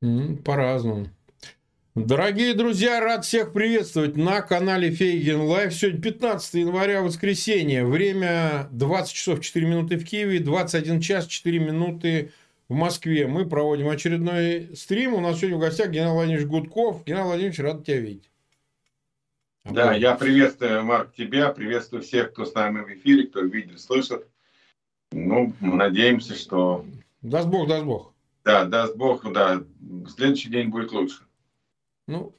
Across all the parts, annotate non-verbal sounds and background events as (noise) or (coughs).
По-разному. Дорогие друзья, рад всех приветствовать на канале Фейгин Live. Сегодня 15 января, воскресенье. Время 20 часов 4 минуты в Киеве, 21 час 4 минуты в Москве. Мы проводим очередной стрим. У нас сегодня в гостях Геннадий Владимирович Гудков. Геннадий Владимирович, рад тебя видеть. Да, я приветствую, Марк, тебя, приветствую всех, кто с нами в эфире, кто видит, слышит. Ну, надеемся, что... Даст Бог, даст Бог. Да, даст Бог, да. Следующий день будет лучше. Ну,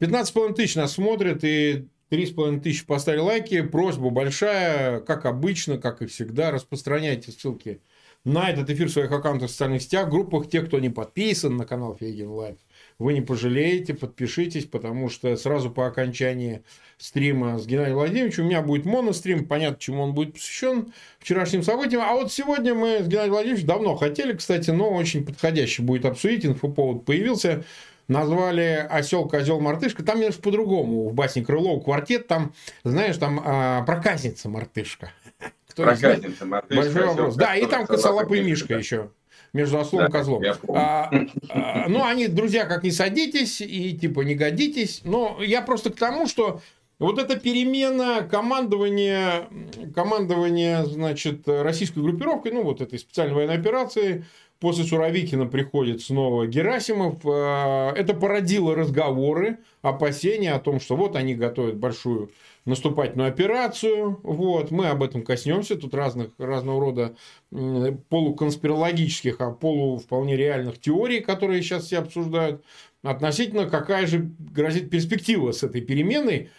15,5 тысяч нас смотрят, и 3,5 тысячи поставили лайки. Просьба большая, как обычно, как и всегда, распространяйте ссылки на этот эфир в своих аккаунтах в социальных сетях, группах, те, кто не подписан на канал Фейгин Live. Вы не пожалеете, подпишитесь, потому что сразу по окончании стрима с Геннадием Владимировичем у меня будет монострим, понятно, чему он будет посвящен вчерашним событиям. А вот сегодня мы с Геннадием Владимировичем давно хотели, кстати, но очень подходящий будет обсудить, инфоповод появился назвали осел, козел, мартышка. Там немножко по-другому. В басне Крылова квартет, там, знаешь, там а, проказница мартышка. (laughs) Кто проказница мартышка. Большой вопрос. Да, и там косолапый Мишка еще между ослом да, и козлом. А, а, (laughs) ну, они, друзья, как не садитесь и типа не годитесь. Но я просто к тому, что вот эта перемена командования, командования, значит, российской группировкой, ну, вот этой специальной военной операции, После Суровикина приходит снова Герасимов. Э, это породило разговоры, опасения о том, что вот они готовят большую наступательную операцию. Вот. Мы об этом коснемся. Тут разных, разного рода полуконспирологических, а полу вполне реальных теорий, которые сейчас все обсуждают. Относительно какая же грозит перспектива с этой переменой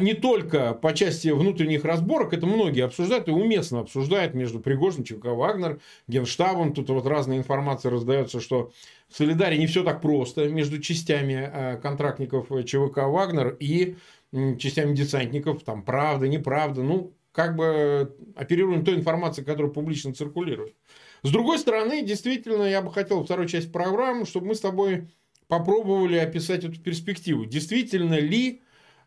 не только по части внутренних разборок, это многие обсуждают и уместно обсуждают между Пригожин, ЧВК Вагнер, Генштабом. Тут вот разная информация раздается, что в Солидаре не все так просто между частями а, контрактников ЧВК Вагнер и частями десантников. Там правда, неправда. Ну, как бы оперируем той информацией, которая публично циркулирует. С другой стороны, действительно, я бы хотел второй часть программы, чтобы мы с тобой попробовали описать эту перспективу. Действительно ли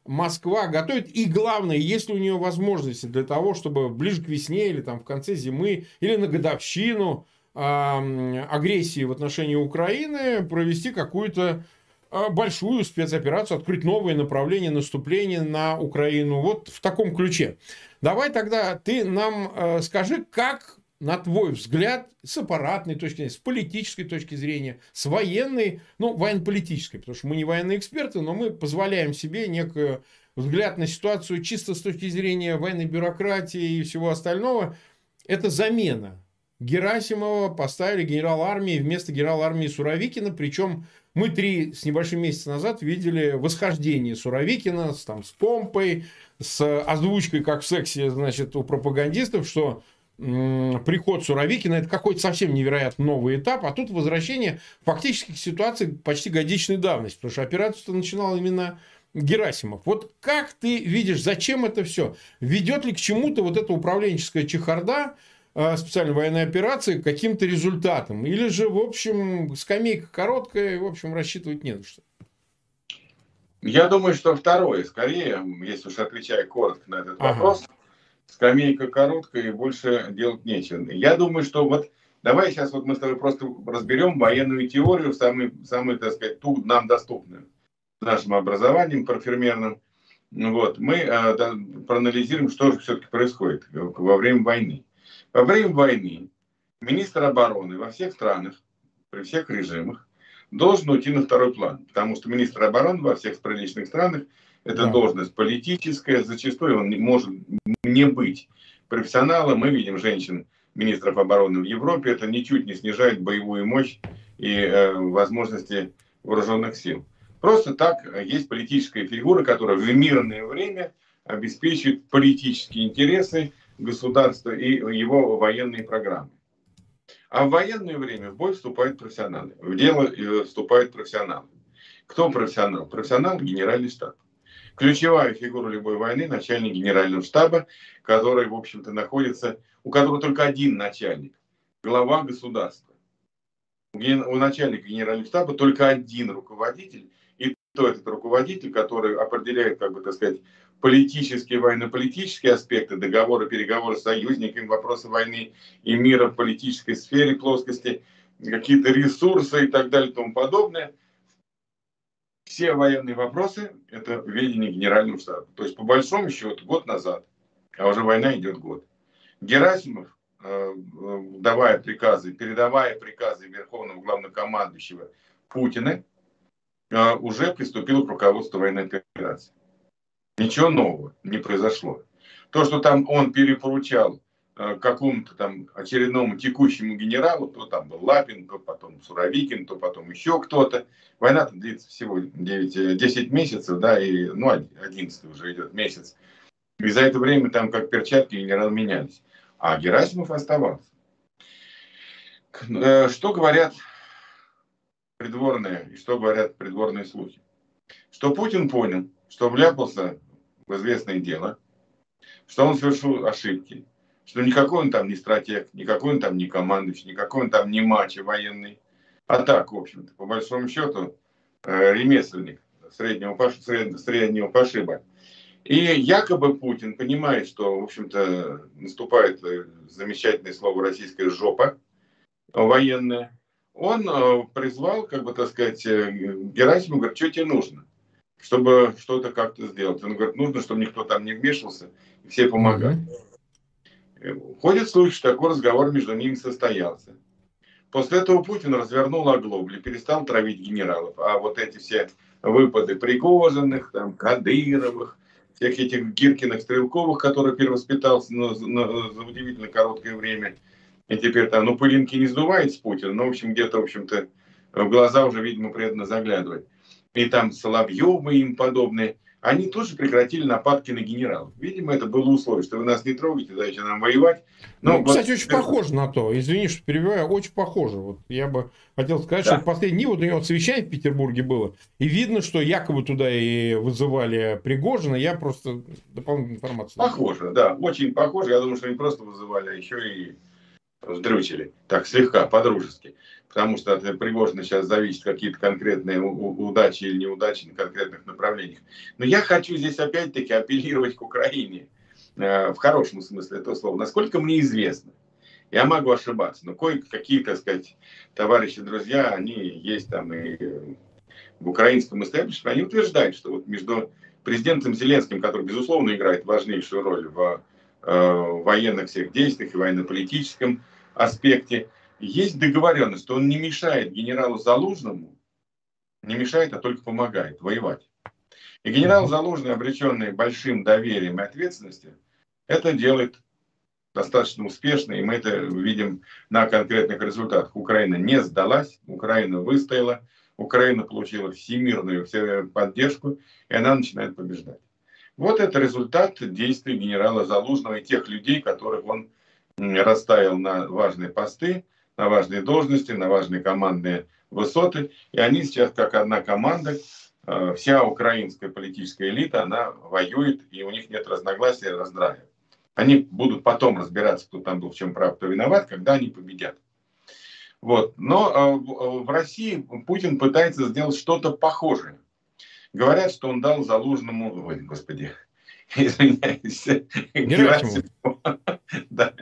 Москва готовит, и главное, есть ли у нее возможности для того, чтобы ближе к весне или там в конце зимы, или на годовщину э, агрессии в отношении Украины провести какую-то э, большую спецоперацию, открыть новые направления наступления на Украину. Вот в таком ключе. Давай тогда ты нам э, скажи, как на твой взгляд, с аппаратной точки зрения, с политической точки зрения, с военной, ну, военно-политической, потому что мы не военные эксперты, но мы позволяем себе некий взгляд на ситуацию чисто с точки зрения военной бюрократии и всего остального. Это замена. Герасимова поставили генерал армии вместо генерала армии Суровикина, причем мы три с небольшим месяца назад видели восхождение Суровикина с, там, с помпой, с озвучкой, как в сексе, значит, у пропагандистов, что приход Суровикина, это какой-то совсем невероятно новый этап, а тут возвращение фактически к ситуации почти годичной давности, потому что операцию начинал именно Герасимов. Вот как ты видишь, зачем это все? Ведет ли к чему-то вот эта управленческая чехарда, э, специальной военной операции, к каким-то результатам? Или же, в общем, скамейка короткая, в общем, рассчитывать не на что? Я думаю, что второе, скорее, если уж отвечая коротко на этот ага. вопрос – скамейка короткая и больше делать нечего. Я думаю, что вот давай сейчас вот мы с тобой просто разберем военную теорию, самую, самую так сказать, ту нам доступную нашим образованием парфюмерным. Вот, мы э, да, проанализируем, что же все-таки происходит во время войны. Во время войны министр обороны во всех странах, при всех режимах, должен уйти на второй план, потому что министр обороны во всех приличных странах это да. должность политическая, зачастую он не может не быть профессионалом. Мы видим женщин министров обороны в Европе, это ничуть не снижает боевую мощь и э, возможности вооруженных сил. Просто так есть политическая фигура, которая в мирное время обеспечивает политические интересы государства и его военные программы. А в военное время в бой вступают профессионалы. В дело э, вступают профессионалы. Кто профессионал? Профессионал – генеральный штаб. Ключевая фигура любой войны – начальник генерального штаба, который, в общем-то, находится, у которого только один начальник – глава государства. У начальника генерального штаба только один руководитель, и то этот руководитель, который определяет, как бы так сказать, политические, военно-политические аспекты, договоры, переговоры с союзниками, вопросы войны и мира в политической сфере, плоскости, какие-то ресурсы и так далее и тому подобное. Все военные вопросы – это ведение генерального штаба. То есть, по большому счету, год назад, а уже война идет год, Герасимов, э, давая приказы, передавая приказы Верховного Главнокомандующего Путина, э, уже приступил к руководству военной операции. Ничего нового не произошло. То, что там он перепоручал Э, какому-то там очередному текущему генералу, то там был Лапин, то потом Суровикин, то потом еще кто-то. Война длится всего 9, 10 э, месяцев, да, и, ну, 11 уже идет месяц. И за это время там как перчатки генералы менялись. А Герасимов оставался. Э, что говорят придворные и что говорят придворные слухи? Что Путин понял, что вляпался в известное дело, что он совершил ошибки, что никакой он там не стратег, никакой он там не командующий, никакой он там не мачо военный. А так, в общем-то, по большому счету, э, ремесленник среднего, среднего пошиба. И якобы Путин понимает, что, в общем-то, наступает э, замечательное слово российская жопа военная. Он э, призвал, как бы, так сказать, Герасиму, говорит, что тебе нужно, чтобы что-то как-то сделать. Он говорит, нужно, чтобы никто там не вмешивался, и все помогали. Mm-hmm. Ходит слух, что такой разговор между ними состоялся. После этого Путин развернул оглобли, перестал травить генералов. А вот эти все выпады Пригожиных, там, Кадыровых, всех этих Гиркиных, Стрелковых, которые перевоспитался на, на, за удивительно короткое время, и теперь там, ну, пылинки не сдувает с Путина, но, в общем, где-то, в общем-то, в глаза уже, видимо, преданно заглядывать. И там Соловьевы им подобные – они тоже прекратили нападки на генералов. Видимо, это было условие, что вы нас не трогаете, дайте нам воевать. Но ну, кстати, вот... очень похоже на то. Извини, что перебиваю, очень похоже. Вот я бы хотел сказать, да. что в последние дни вот у него совещание в Петербурге было, и видно, что якобы туда и вызывали Пригожина. Я просто дополнительную информацию. Похоже, да, очень похоже. Я думаю, что они просто вызывали, а еще и вздрючили, так слегка, по-дружески потому что от Пригожина сейчас зависит какие-то конкретные удачи или неудачи на конкретных направлениях. Но я хочу здесь опять-таки апеллировать к Украине э, в хорошем смысле этого слова. Насколько мне известно, я могу ошибаться, но кое-какие, так сказать, товарищи, друзья, они есть там и в украинском истеблишменте, они утверждают, что вот между президентом Зеленским, который, безусловно, играет важнейшую роль в э, военных всех действиях и военно-политическом аспекте, есть договоренность, что он не мешает генералу Залужному, не мешает, а только помогает воевать. И генерал Залужный, обреченный большим доверием и ответственностью, это делает достаточно успешно, и мы это видим на конкретных результатах. Украина не сдалась, Украина выстояла, Украина получила всемирную поддержку, и она начинает побеждать. Вот это результат действий генерала Залужного и тех людей, которых он расставил на важные посты, на важные должности, на важные командные высоты. И они сейчас как одна команда, э, вся украинская политическая элита, она воюет, и у них нет разногласий и раздрая. Они будут потом разбираться, кто там был в чем прав, кто виноват, когда они победят. Вот. Но э, в России Путин пытается сделать что-то похожее. Говорят, что он дал Залужному, ой, господи, извиняюсь, Герасимову, (laughs) да,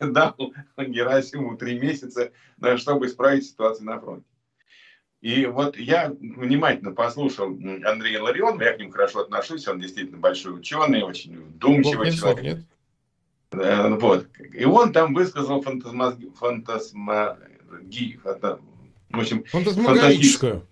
дал Герасиму три месяца, чтобы исправить ситуацию на фронте. И вот я внимательно послушал Андрея Ларионова, я к ним хорошо отношусь, он действительно большой ученый, очень вдумчивый нет, человек. Нет. Вот. И он там высказал фантазмоги, фантазмоги, фанта, в общем, фантасмагорическую.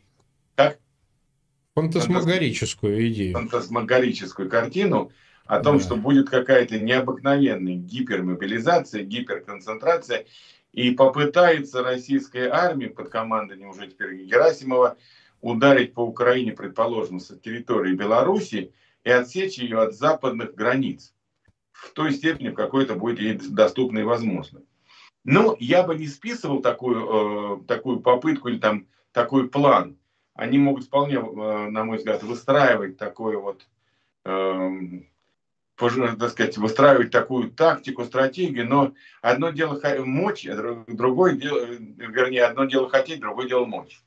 Фантасмагорическую идею. Фантасмагорическую картину о том, да. что будет какая-то необыкновенная гипермобилизация, гиперконцентрация, и попытается российская армия под командованием уже теперь Герасимова ударить по Украине, предположим, с территории Беларуси и отсечь ее от западных границ в той степени, в какой это будет ей доступно и возможно. Но я бы не списывал такую, э, такую попытку или там такой план. Они могут вполне, э, на мой взгляд, выстраивать такой вот э, так сказать, выстраивать такую тактику, стратегию, но одно дело мочь, а другое дело, вернее, одно дело хотеть, другое дело мочь.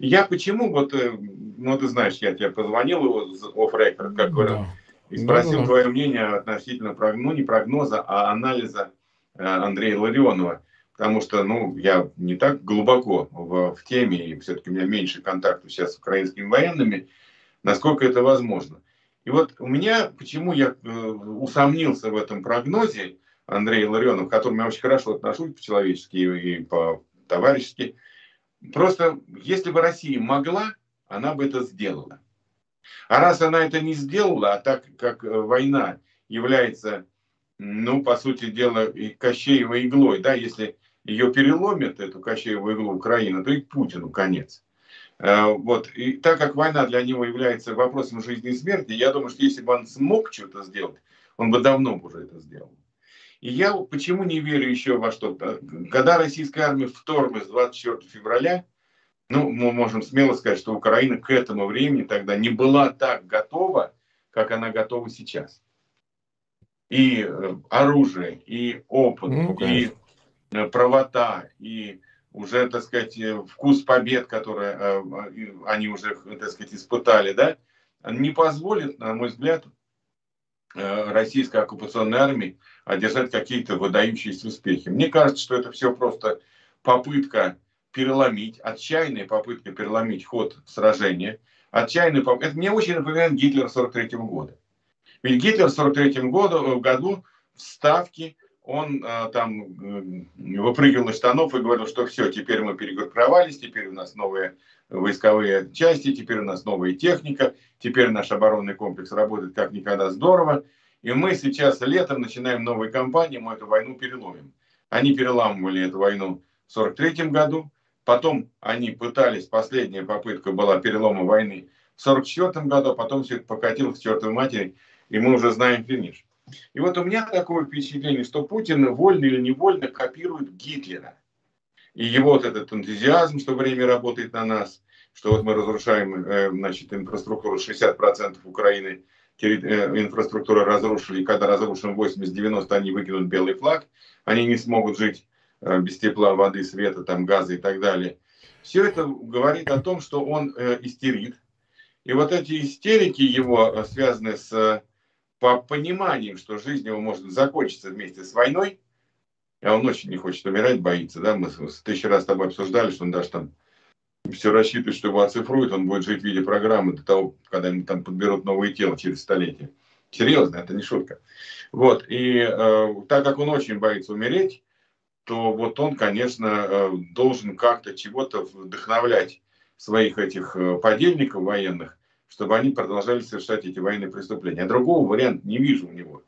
Я почему, вот, э, ну, ты знаешь, я тебе позвонил его оф рекорд, как да. и спросил да, твое мнение относительно, ну, не прогноза, а анализа э, Андрея Ларионова. Потому что, ну, я не так глубоко в, в теме, и все-таки у меня меньше контактов сейчас с украинскими военными, насколько это возможно. И вот у меня, почему я э, усомнился в этом прогнозе Андрея Ларионова, к которому я очень хорошо отношусь по-человечески и по-товарищески, просто если бы Россия могла, она бы это сделала. А раз она это не сделала, а так как э, война является, ну, по сути дела, и Кощеевой иглой, да, если ее переломит, эту Кощееву иглу Украина, то и Путину конец. Э, вот. И так как война для него является вопросом жизни и смерти, я думаю, что если бы он смог что-то сделать, он бы давно уже это сделал. И я почему не верю еще во что-то? Когда российская армия вторглась 24 февраля, ну, мы можем смело сказать, что Украина к этому времени тогда не была так готова, как она готова сейчас. И э, оружие, и опыт, ну, и э, правота, и уже, так сказать, э, вкус побед, которые они уже, так сказать, испытали, да, не позволит, на мой взгляд, российской оккупационной армии одержать какие-то выдающиеся успехи. Мне кажется, что это все просто попытка переломить, отчаянная попытка переломить ход сражения, отчаянная попытка. Это мне очень напоминает Гитлер 43 года. Ведь Гитлер в 43 году, в году в Ставке он э, там э, выпрыгивал из штанов и говорил, что все, теперь мы перегруппировались, теперь у нас новые войсковые части, теперь у нас новая техника, теперь наш оборонный комплекс работает как никогда здорово. И мы сейчас летом начинаем новую кампанию, мы эту войну переломим. Они переламывали эту войну в 43 году, Потом они пытались, последняя попытка была перелома войны в 1944 году, а потом все это покатилось к чертовой матери, и мы уже знаем финиш. И вот у меня такое впечатление, что Путин вольно или невольно копирует Гитлера. И его вот этот энтузиазм, что время работает на нас, что вот мы разрушаем э, значит, инфраструктуру 60% Украины, э, инфраструктуру разрушили, и когда разрушим 80-90, они выкинут белый флаг, они не смогут жить Э, без тепла, воды, света, там, газа и так далее. Все это говорит о том, что он истерит. И вот эти истерики его, связаны с по пониманием, что жизнь его может закончиться вместе с войной, а он очень не хочет умирать, боится, да, мы тысячу раз с тобой обсуждали, что он даже там все рассчитывает, что его оцифруют, он будет жить в виде программы до того, когда ему там подберут новые тела через столетие. Серьезно, это не шутка. Вот, и э, так как он очень боится умереть, то вот он, конечно, э, должен как-то чего-то вдохновлять своих этих э, подельников военных, чтобы они продолжали совершать эти военные преступления. А другого варианта не вижу у него.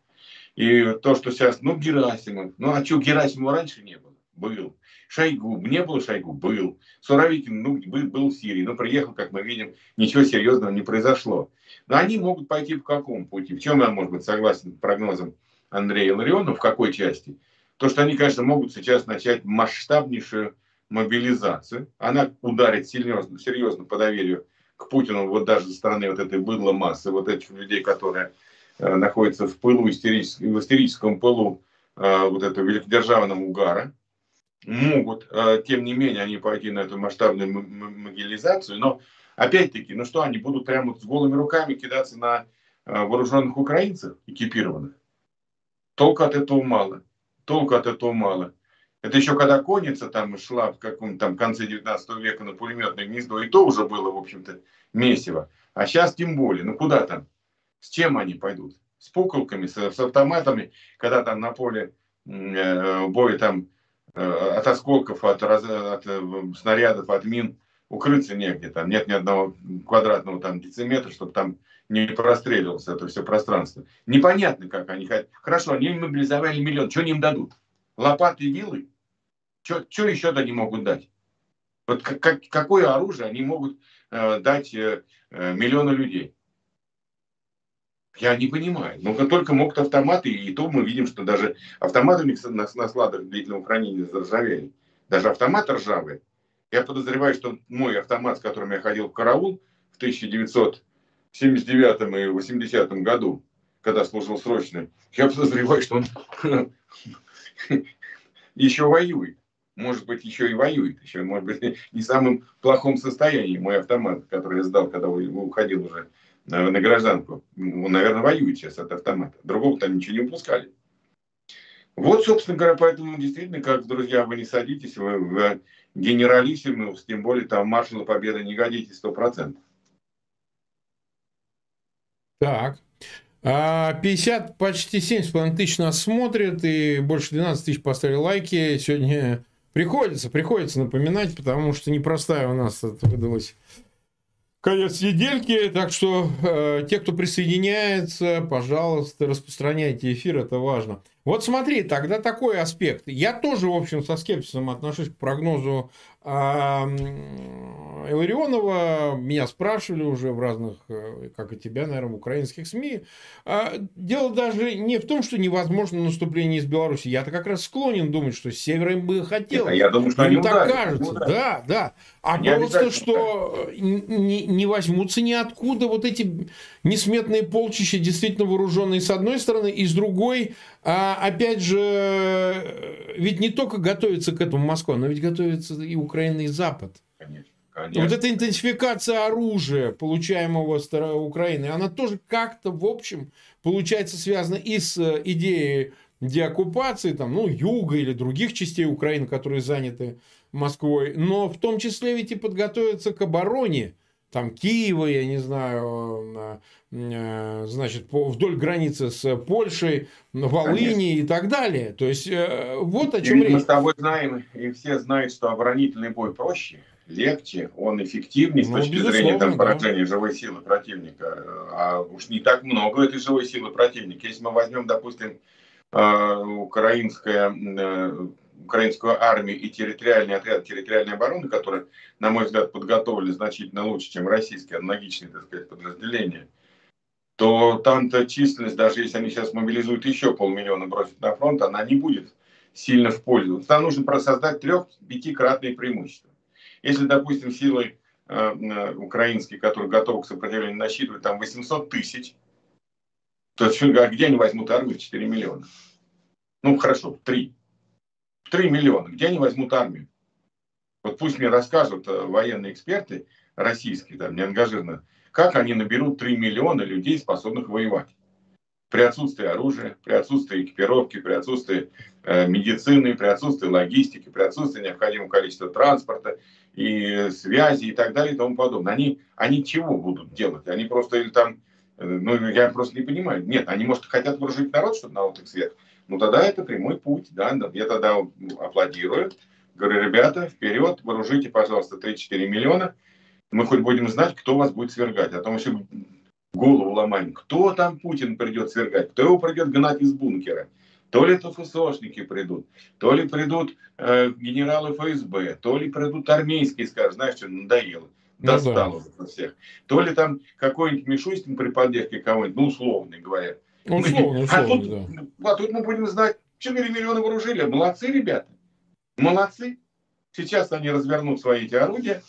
И то, что сейчас, ну, Герасимов, ну, а что, Герасимова раньше не было? Был. Шойгу, не было Шойгу? Был. Суровикин, ну, был, был в Сирии, но приехал, как мы видим, ничего серьезного не произошло. Но они могут пойти по какому пути? В чем я, может быть, согласен с прогнозом Андрея Ларионова, в какой части? То, что они, конечно, могут сейчас начать масштабнейшую мобилизацию. Она ударит серьезно, серьезно по доверию к Путину, вот даже со стороны вот этой быдло массы, вот этих людей, которые э, находятся в пылу, истерическом, в истерическом пылу э, вот этого великодержавного угара. Могут, э, тем не менее, они пойти на эту масштабную мобилизацию, но опять-таки, ну что, они будут прямо с голыми руками кидаться на э, вооруженных украинцев, экипированных? Только от этого мало толку от этого мало. Это еще когда конница там шла в каком-то там конце 19 века на пулеметное гнездо, и то уже было, в общем-то, месиво. А сейчас тем более. Ну куда там? С чем они пойдут? С пуколками, с, с автоматами, когда там на поле э, боя там э, от осколков, от, раз, от э, снарядов, от мин укрыться негде. Там нет ни одного квадратного там дециметра, чтобы там не простреливалось это все пространство. Непонятно, как они хотят. Хорошо, они мобилизовали миллион. Что они им дадут? Лопаты и вилы? Что еще-то они могут дать? Вот как, какое оружие они могут э, дать э, э, миллиону людей? Я не понимаю. Ну, только могут автоматы, и то мы видим, что даже автоматы на, на складах длительного хранения заржавели. Даже автоматы ржавые. Я подозреваю, что мой автомат, с которым я ходил в караул в 1900 в 79 и 80 году, когда служил срочным, я подозреваю, что он (laughs) еще воюет. Может быть, еще и воюет. Еще, может быть, (laughs) не в самом плохом состоянии мой автомат, который я сдал, когда уходил уже на гражданку. Он, наверное, воюет сейчас от автомата. Другого там ничего не упускали. Вот, собственно говоря, поэтому действительно, как, друзья, вы не садитесь, вы в генералиссимус, тем более там маршала победы не годитесь сто процентов. Так. 50, а почти 7,5 тысяч нас смотрят, и больше 12 тысяч поставили лайки. Сегодня приходится, приходится напоминать, потому что непростая у нас выдалась конец недельки. Так что э, те, кто присоединяется, пожалуйста, распространяйте эфир, это важно. Вот смотри, тогда такой аспект. Я тоже, в общем, со скепсисом отношусь к прогнозу а Илларионова, меня спрашивали уже в разных, э, как и тебя, наверное, в украинских СМИ. А, дело даже не в том, что невозможно наступление из Беларуси. Я-то как раз склонен думать, что Север им бы хотел. Я думаю, что им так кажется. Да, да. А не просто, что не, не возьмутся ниоткуда вот эти несметные полчища, действительно вооруженные с одной стороны, и с другой, а, опять же, ведь не только готовится к этому Москва, но ведь готовится и Украина, и Запад. Конечно. Конечно. Вот эта интенсификация оружия, получаемого с Украины, она тоже как-то, в общем, получается связана и с идеей деоккупации, там, ну, юга или других частей Украины, которые заняты Москвой, но в том числе ведь и подготовиться к обороне там Киева, я не знаю, э, значит, вдоль границы с Польшей, Волыни и так далее. То есть, э, вот о чем и речь. Мы с тобой знаем, и все знают, что оборонительный бой проще, легче, он эффективнее ну, с точки зрения там, поражения да. живой силы противника. А уж не так много этой живой силы противника. Если мы возьмем, допустим, э, украинское украинскую армию и территориальный отряд территориальной обороны, которые, на мой взгляд, подготовили значительно лучше, чем российские аналогичные, так сказать, подразделения, то там-то численность, даже если они сейчас мобилизуют еще полмиллиона бросить на фронт, она не будет сильно в пользу. Там нужно создать трех-пятикратные преимущества. Если, допустим, силы э, э, украинские, которые готовы к сопротивлению, насчитывают там 800 тысяч, то а где они возьмут армию в 4 миллиона? Ну, хорошо, 3. 3 миллиона. Где они возьмут армию? Вот пусть мне расскажут э, военные эксперты российские, там, не ангажированные, как они наберут 3 миллиона людей, способных воевать. При отсутствии оружия, при отсутствии экипировки, при отсутствии э, медицины, при отсутствии логистики, при отсутствии необходимого количества транспорта и связи и так далее и тому подобное. Они, они чего будут делать? Они просто или там, э, ну я просто не понимаю. Нет, они, может, хотят вооружить народ, чтобы народ их свет ну тогда это прямой путь, да, я тогда аплодирую, говорю, ребята, вперед, вооружите, пожалуйста, 3-4 миллиона, мы хоть будем знать, кто вас будет свергать, а то мы еще голову ломаем, кто там Путин придет свергать, кто его придет гнать из бункера, то ли это ФСОшники придут, то ли придут э, генералы ФСБ, то ли придут армейские, скажут, знаешь, что надоело, достало ну, да. всех. То ли там какой-нибудь Мишустин при поддержке кого-нибудь, ну, условно говоря, ну, условно, условно, а, тут, да. а тут мы будем знать, 4 миллиона вооружили. Молодцы, ребята. Молодцы. Сейчас они развернут свои эти орудия,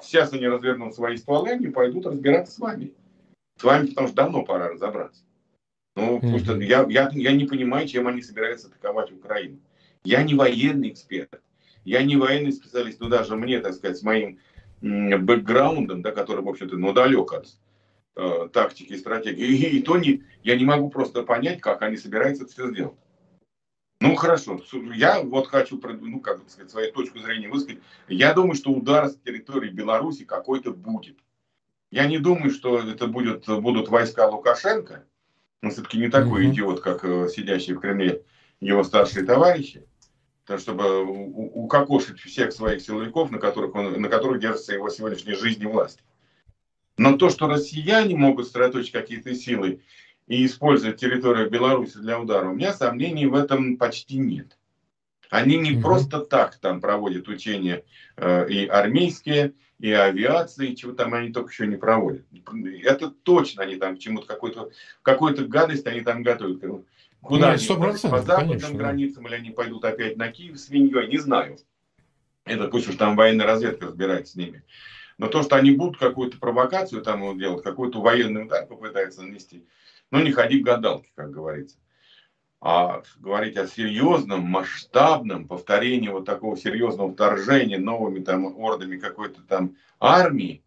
сейчас они развернут свои стволы и пойдут разбираться с вами. С вами, потому что давно пора разобраться. Ну, что я, я, я не понимаю, чем они собираются атаковать Украину. Я не военный эксперт. Я не военный специалист, ну даже мне, так сказать, с моим бэкграундом, да, который, в общем-то, ну, далек от э, тактики и стратегии. И, и то не, я не могу просто понять, как они собираются это все сделать. Ну хорошо, я вот хочу, ну как бы сказать, свою точку зрения высказать. Я думаю, что удар с территории Беларуси какой-то будет. Я не думаю, что это будет, будут войска Лукашенко. Он все-таки не такой mm-hmm. идиот, как э, сидящий в Кремле его старшие товарищи. Так, чтобы укокошить всех своих силовиков, на которых, он, на которых держится его сегодняшняя жизнь и власть. Но то, что россияне могут сосредоточить какие-то силы и использовать территорию Беларуси для удара, у меня сомнений в этом почти нет. Они не mm-hmm. просто так там проводят учения э, и армейские, и авиации, и чего там они только еще не проводят. Это точно они там к чему-то, какой-то, какую-то гадость они там готовят. Куда Нет, они? По западным конечно, границам, или они пойдут опять на Киев свиньей, не знаю. Это пусть уж там военная разведка разбирается с ними. Но то, что они будут какую-то провокацию там делать, какой-то военный удар попытаются нанести, ну, не ходи к гадалке, как говорится. А говорить о серьезном, масштабном повторении вот такого серьезного вторжения новыми там ордами какой-то там армии,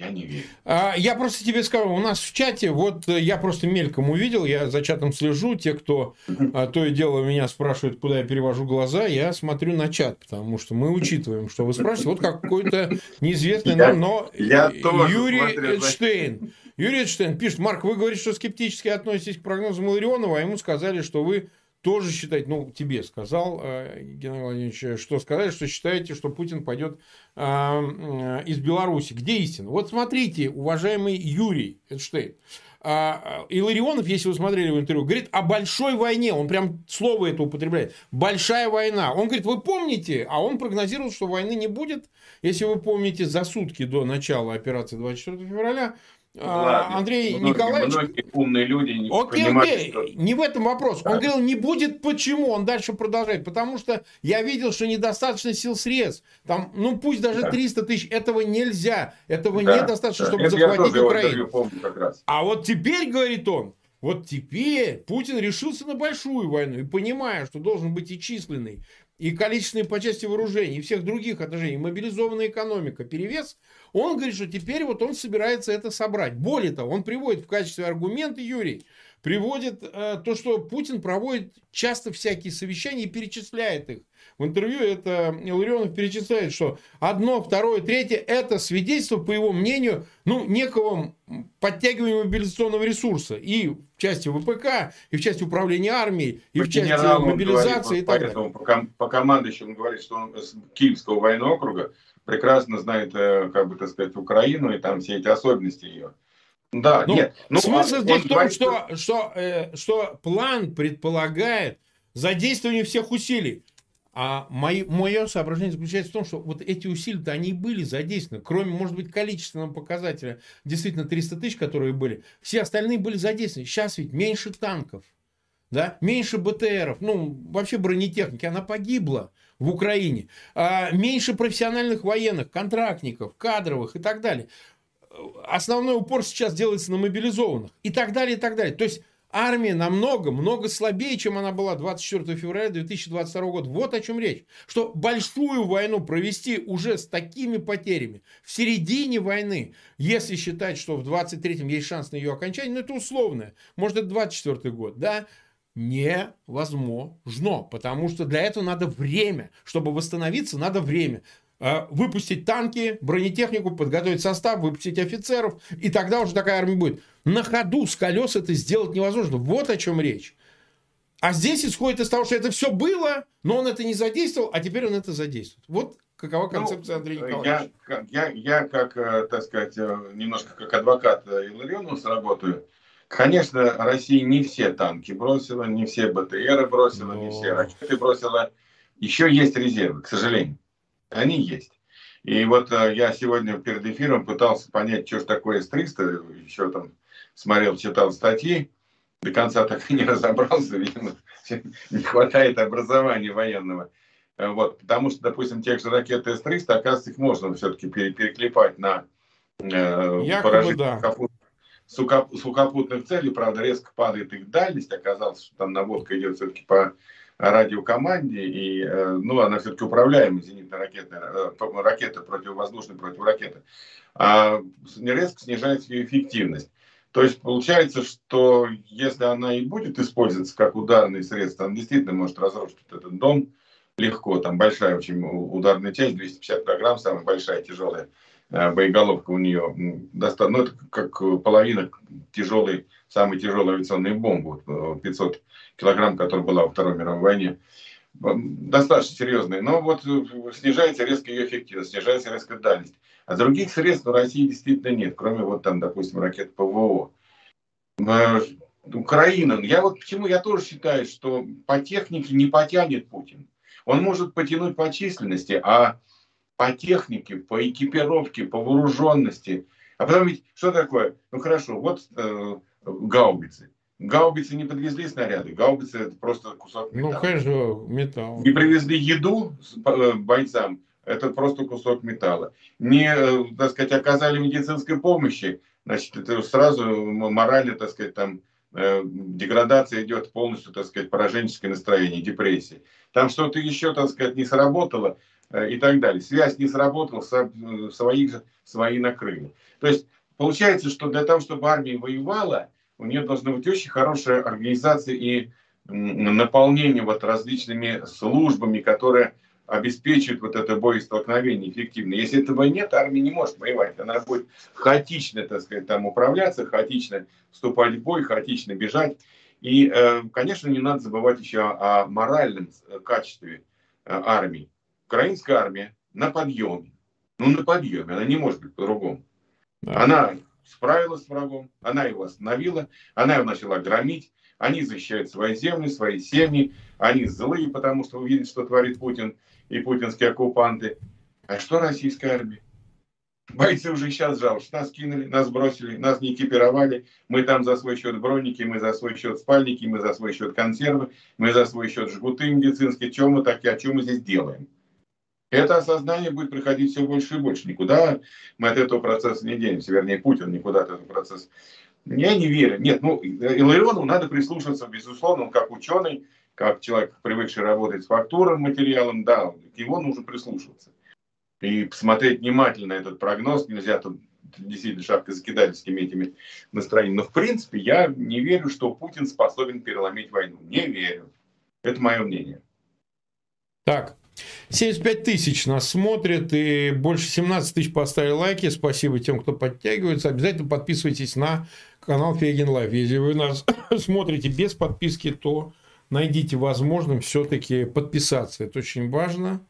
Я не верю. А, я просто тебе скажу, у нас в чате, вот э, я просто мельком увидел, я за чатом слежу, те, кто а, то и дело меня спрашивают, куда я перевожу глаза, я смотрю на чат, потому что мы учитываем, что вы спрашиваете, вот какой-то неизвестный нам, но я Юрий Эдштейн. Юрий Эдштейн пишет, Марк, вы говорите, что скептически относитесь к прогнозам Ларионова, а ему сказали, что вы тоже считаете, ну, тебе сказал э, Геннадий Владимирович, что сказали, что считаете, что Путин пойдет э, э, из Беларуси. Где истина? Вот смотрите, уважаемый Юрий Эдштейн. А, Иларионов, если вы смотрели его интервью, говорит о большой войне. Он прям слово это употребляет. Большая война. Он говорит, вы помните? А он прогнозировал, что войны не будет. Если вы помните, за сутки до начала операции 24 февраля ладно. Андрей многие, Николаевич... Многие умные люди не окей, понимают, окей. Что... не в этом вопрос. Он говорил, не будет почему. Он дальше продолжает. Потому что я видел, что недостаточно сил средств. Там, ну пусть даже да. 300 тысяч. Этого нельзя. Этого да. недостаточно, да. чтобы Это захватить Украину. Как раз. А вот теперь, говорит он, вот теперь Путин решился на большую войну. И понимая, что должен быть и численный, и количественные по части вооружений, и всех других отношений, мобилизованная экономика, перевес, он говорит, что теперь вот он собирается это собрать. Более того, он приводит в качестве аргумента, Юрий, приводит э, то, что Путин проводит часто всякие совещания и перечисляет их. В интервью это Илларионов перечисляет, что одно, второе, третье – это свидетельство, по его мнению, ну, некого подтягивания мобилизационного ресурса и в части ВПК, и в части управления армией, и по в части мобилизации говорит, и так далее. По, по командующему говорит, что он с Киевского военного округа прекрасно знает, э, как бы так сказать, Украину и там все эти особенности ее. Да, ну, нет. Ну, смысл а здесь в том, говорит, что, что, э, что план предполагает задействование всех усилий. А мое соображение заключается в том, что вот эти усилия-то они были задействованы. Кроме, может быть, количественного показателя, действительно 300 тысяч, которые были, все остальные были задействованы. Сейчас ведь меньше танков, да, меньше БТРов, ну, вообще бронетехники, она погибла в Украине. А, меньше профессиональных военных, контрактников, кадровых и так далее. Основной упор сейчас делается на мобилизованных и так далее, и так далее. То есть армия намного, много слабее, чем она была 24 февраля 2022 года. Вот о чем речь. Что большую войну провести уже с такими потерями в середине войны, если считать, что в 23-м есть шанс на ее окончание, ну это условное. Может, это 24 год, да? невозможно, потому что для этого надо время. Чтобы восстановиться, надо время. А, выпустить танки, бронетехнику, подготовить состав, выпустить офицеров, и тогда уже такая армия будет. На ходу с колес это сделать невозможно. Вот о чем речь. А здесь исходит из того, что это все было, но он это не задействовал, а теперь он это задействует. Вот какова ну, концепция ну, Андрея Николаевича. Я, я, я как, э, так сказать, э, немножко как адвокат Илларионовса работаю. Конечно, Россия не все танки бросила, не все БТРы бросила, Но... не все ракеты бросила. Еще есть резервы, к сожалению. Они есть. И вот э, я сегодня перед эфиром пытался понять, что же такое С-300, еще там смотрел, читал статьи, до конца так и не (laughs) разобрался, видимо, (laughs) не хватает образования военного. Э, вот, потому что, допустим, тех же ракет С-300, оказывается, их можно все-таки переклепать на э, поражение да сухопутных целей, правда, резко падает их дальность, оказалось, что там наводка идет все-таки по радиокоманде, и, э, ну, она все-таки управляемая зенитно-ракетная, э, ракета противовоздушная против ракеты, а резко снижается ее эффективность. То есть получается, что если она и будет использоваться как ударное средство, она действительно может разрушить этот дом легко. Там большая очень ударная часть, 250 килограмм, самая большая, тяжелая Э, боеголовка у нее достаточно, ну, это как половина тяжелой, самой тяжелой авиационной бомбы, 500 э, килограмм, которая была во Второй мировой войне. Достаточно серьезная, но вот э, снижается резко ее эффективность, снижается резко дальность. А других средств у России действительно нет, кроме вот там, допустим, ракет ПВО. Украина, я вот почему я тоже считаю, что по технике не потянет Путин. Он может потянуть по численности, а по технике, по экипировке, по вооруженности. А потом ведь что такое? Ну хорошо, вот э, гаубицы. Гаубицы не подвезли снаряды, гаубицы это просто кусок ну, металла. Ну, конечно, металл. Не привезли еду э, бойцам, это просто кусок металла. Не, э, так сказать, оказали медицинской помощи, значит, это сразу морально, так сказать, там э, деградация идет полностью, так сказать, пораженческое настроение, депрессия. Там что-то еще, так сказать, не сработало, и так далее. Связь не сработала, своих свои накрыли. То есть получается, что для того, чтобы армия воевала, у нее должна быть очень хорошая организация и наполнение вот различными службами, которые обеспечивают вот это боестолкновение эффективно. Если этого нет, армия не может воевать. Она будет хаотично, так сказать, там управляться, хаотично вступать в бой, хаотично бежать. И, э, конечно, не надо забывать еще о моральном качестве э, армии. Украинская армия на подъеме. Ну, на подъеме. Она не может быть по-другому. Да. Она справилась с врагом, она его остановила, она его начала громить, они защищают свои земли, свои семьи, они злые, потому что увидят, что творит Путин и путинские оккупанты. А что российская армия? Бойцы уже сейчас жалуются. Нас кинули, нас бросили, нас не экипировали. Мы там за свой счет броники, мы за свой счет спальники, мы за свой счет консервы, мы за свой счет жгуты медицинские. Чем мы такие, а что мы здесь делаем? Это осознание будет приходить все больше и больше. Никуда мы от этого процесса не денемся. Вернее, Путин никуда от этого процесса. Я не верю. Нет, ну, Илларионову надо прислушаться, безусловно, он как ученый, как человек, привыкший работать с фактурным материалом, да, к его нужно прислушиваться. И посмотреть внимательно этот прогноз. Нельзя тут действительно шапкозакидательскими этими настроениями. Но в принципе я не верю, что Путин способен переломить войну. Не верю. Это мое мнение. Так, 75 тысяч нас смотрит, и больше 17 тысяч поставили лайки. Спасибо тем, кто подтягивается. Обязательно подписывайтесь на канал Фейгин Live. Если вы нас (coughs) смотрите без подписки, то найдите возможным все-таки подписаться. Это очень важно.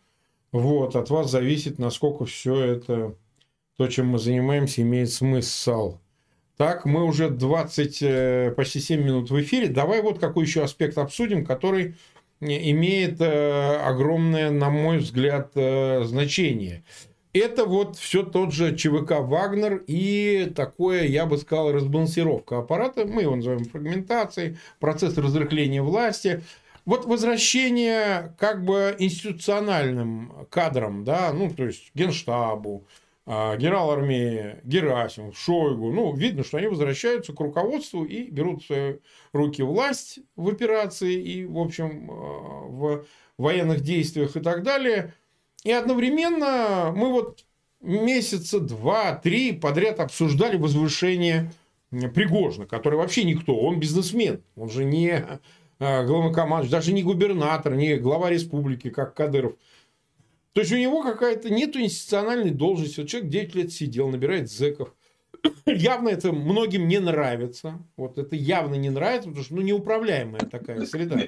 Вот, от вас зависит, насколько все это, то, чем мы занимаемся, имеет смысл. Так, мы уже 20, э, почти 7 минут в эфире. Давай вот какой еще аспект обсудим, который имеет э, огромное, на мой взгляд, э, значение. Это вот все тот же ЧВК «Вагнер» и такое, я бы сказал, разбалансировка аппарата. Мы его называем фрагментацией, процесс разрыхления власти. Вот возвращение как бы институциональным кадрам, да, ну, то есть генштабу, а, генерал армии Герасимов, Шойгу, ну, видно, что они возвращаются к руководству и берут в свои руки власть в операции и, в общем, а, в военных действиях и так далее. И одновременно мы вот месяца два-три подряд обсуждали возвышение Пригожина, который вообще никто, он бизнесмен, он же не а, главнокомандующий, даже не губернатор, не глава республики, как Кадыров – то есть у него какая-то нету институциональной должности. Вот человек 9 лет сидел, набирает зэков. (coughs) явно это многим не нравится. Вот это явно не нравится, потому что ну, неуправляемая такая среда.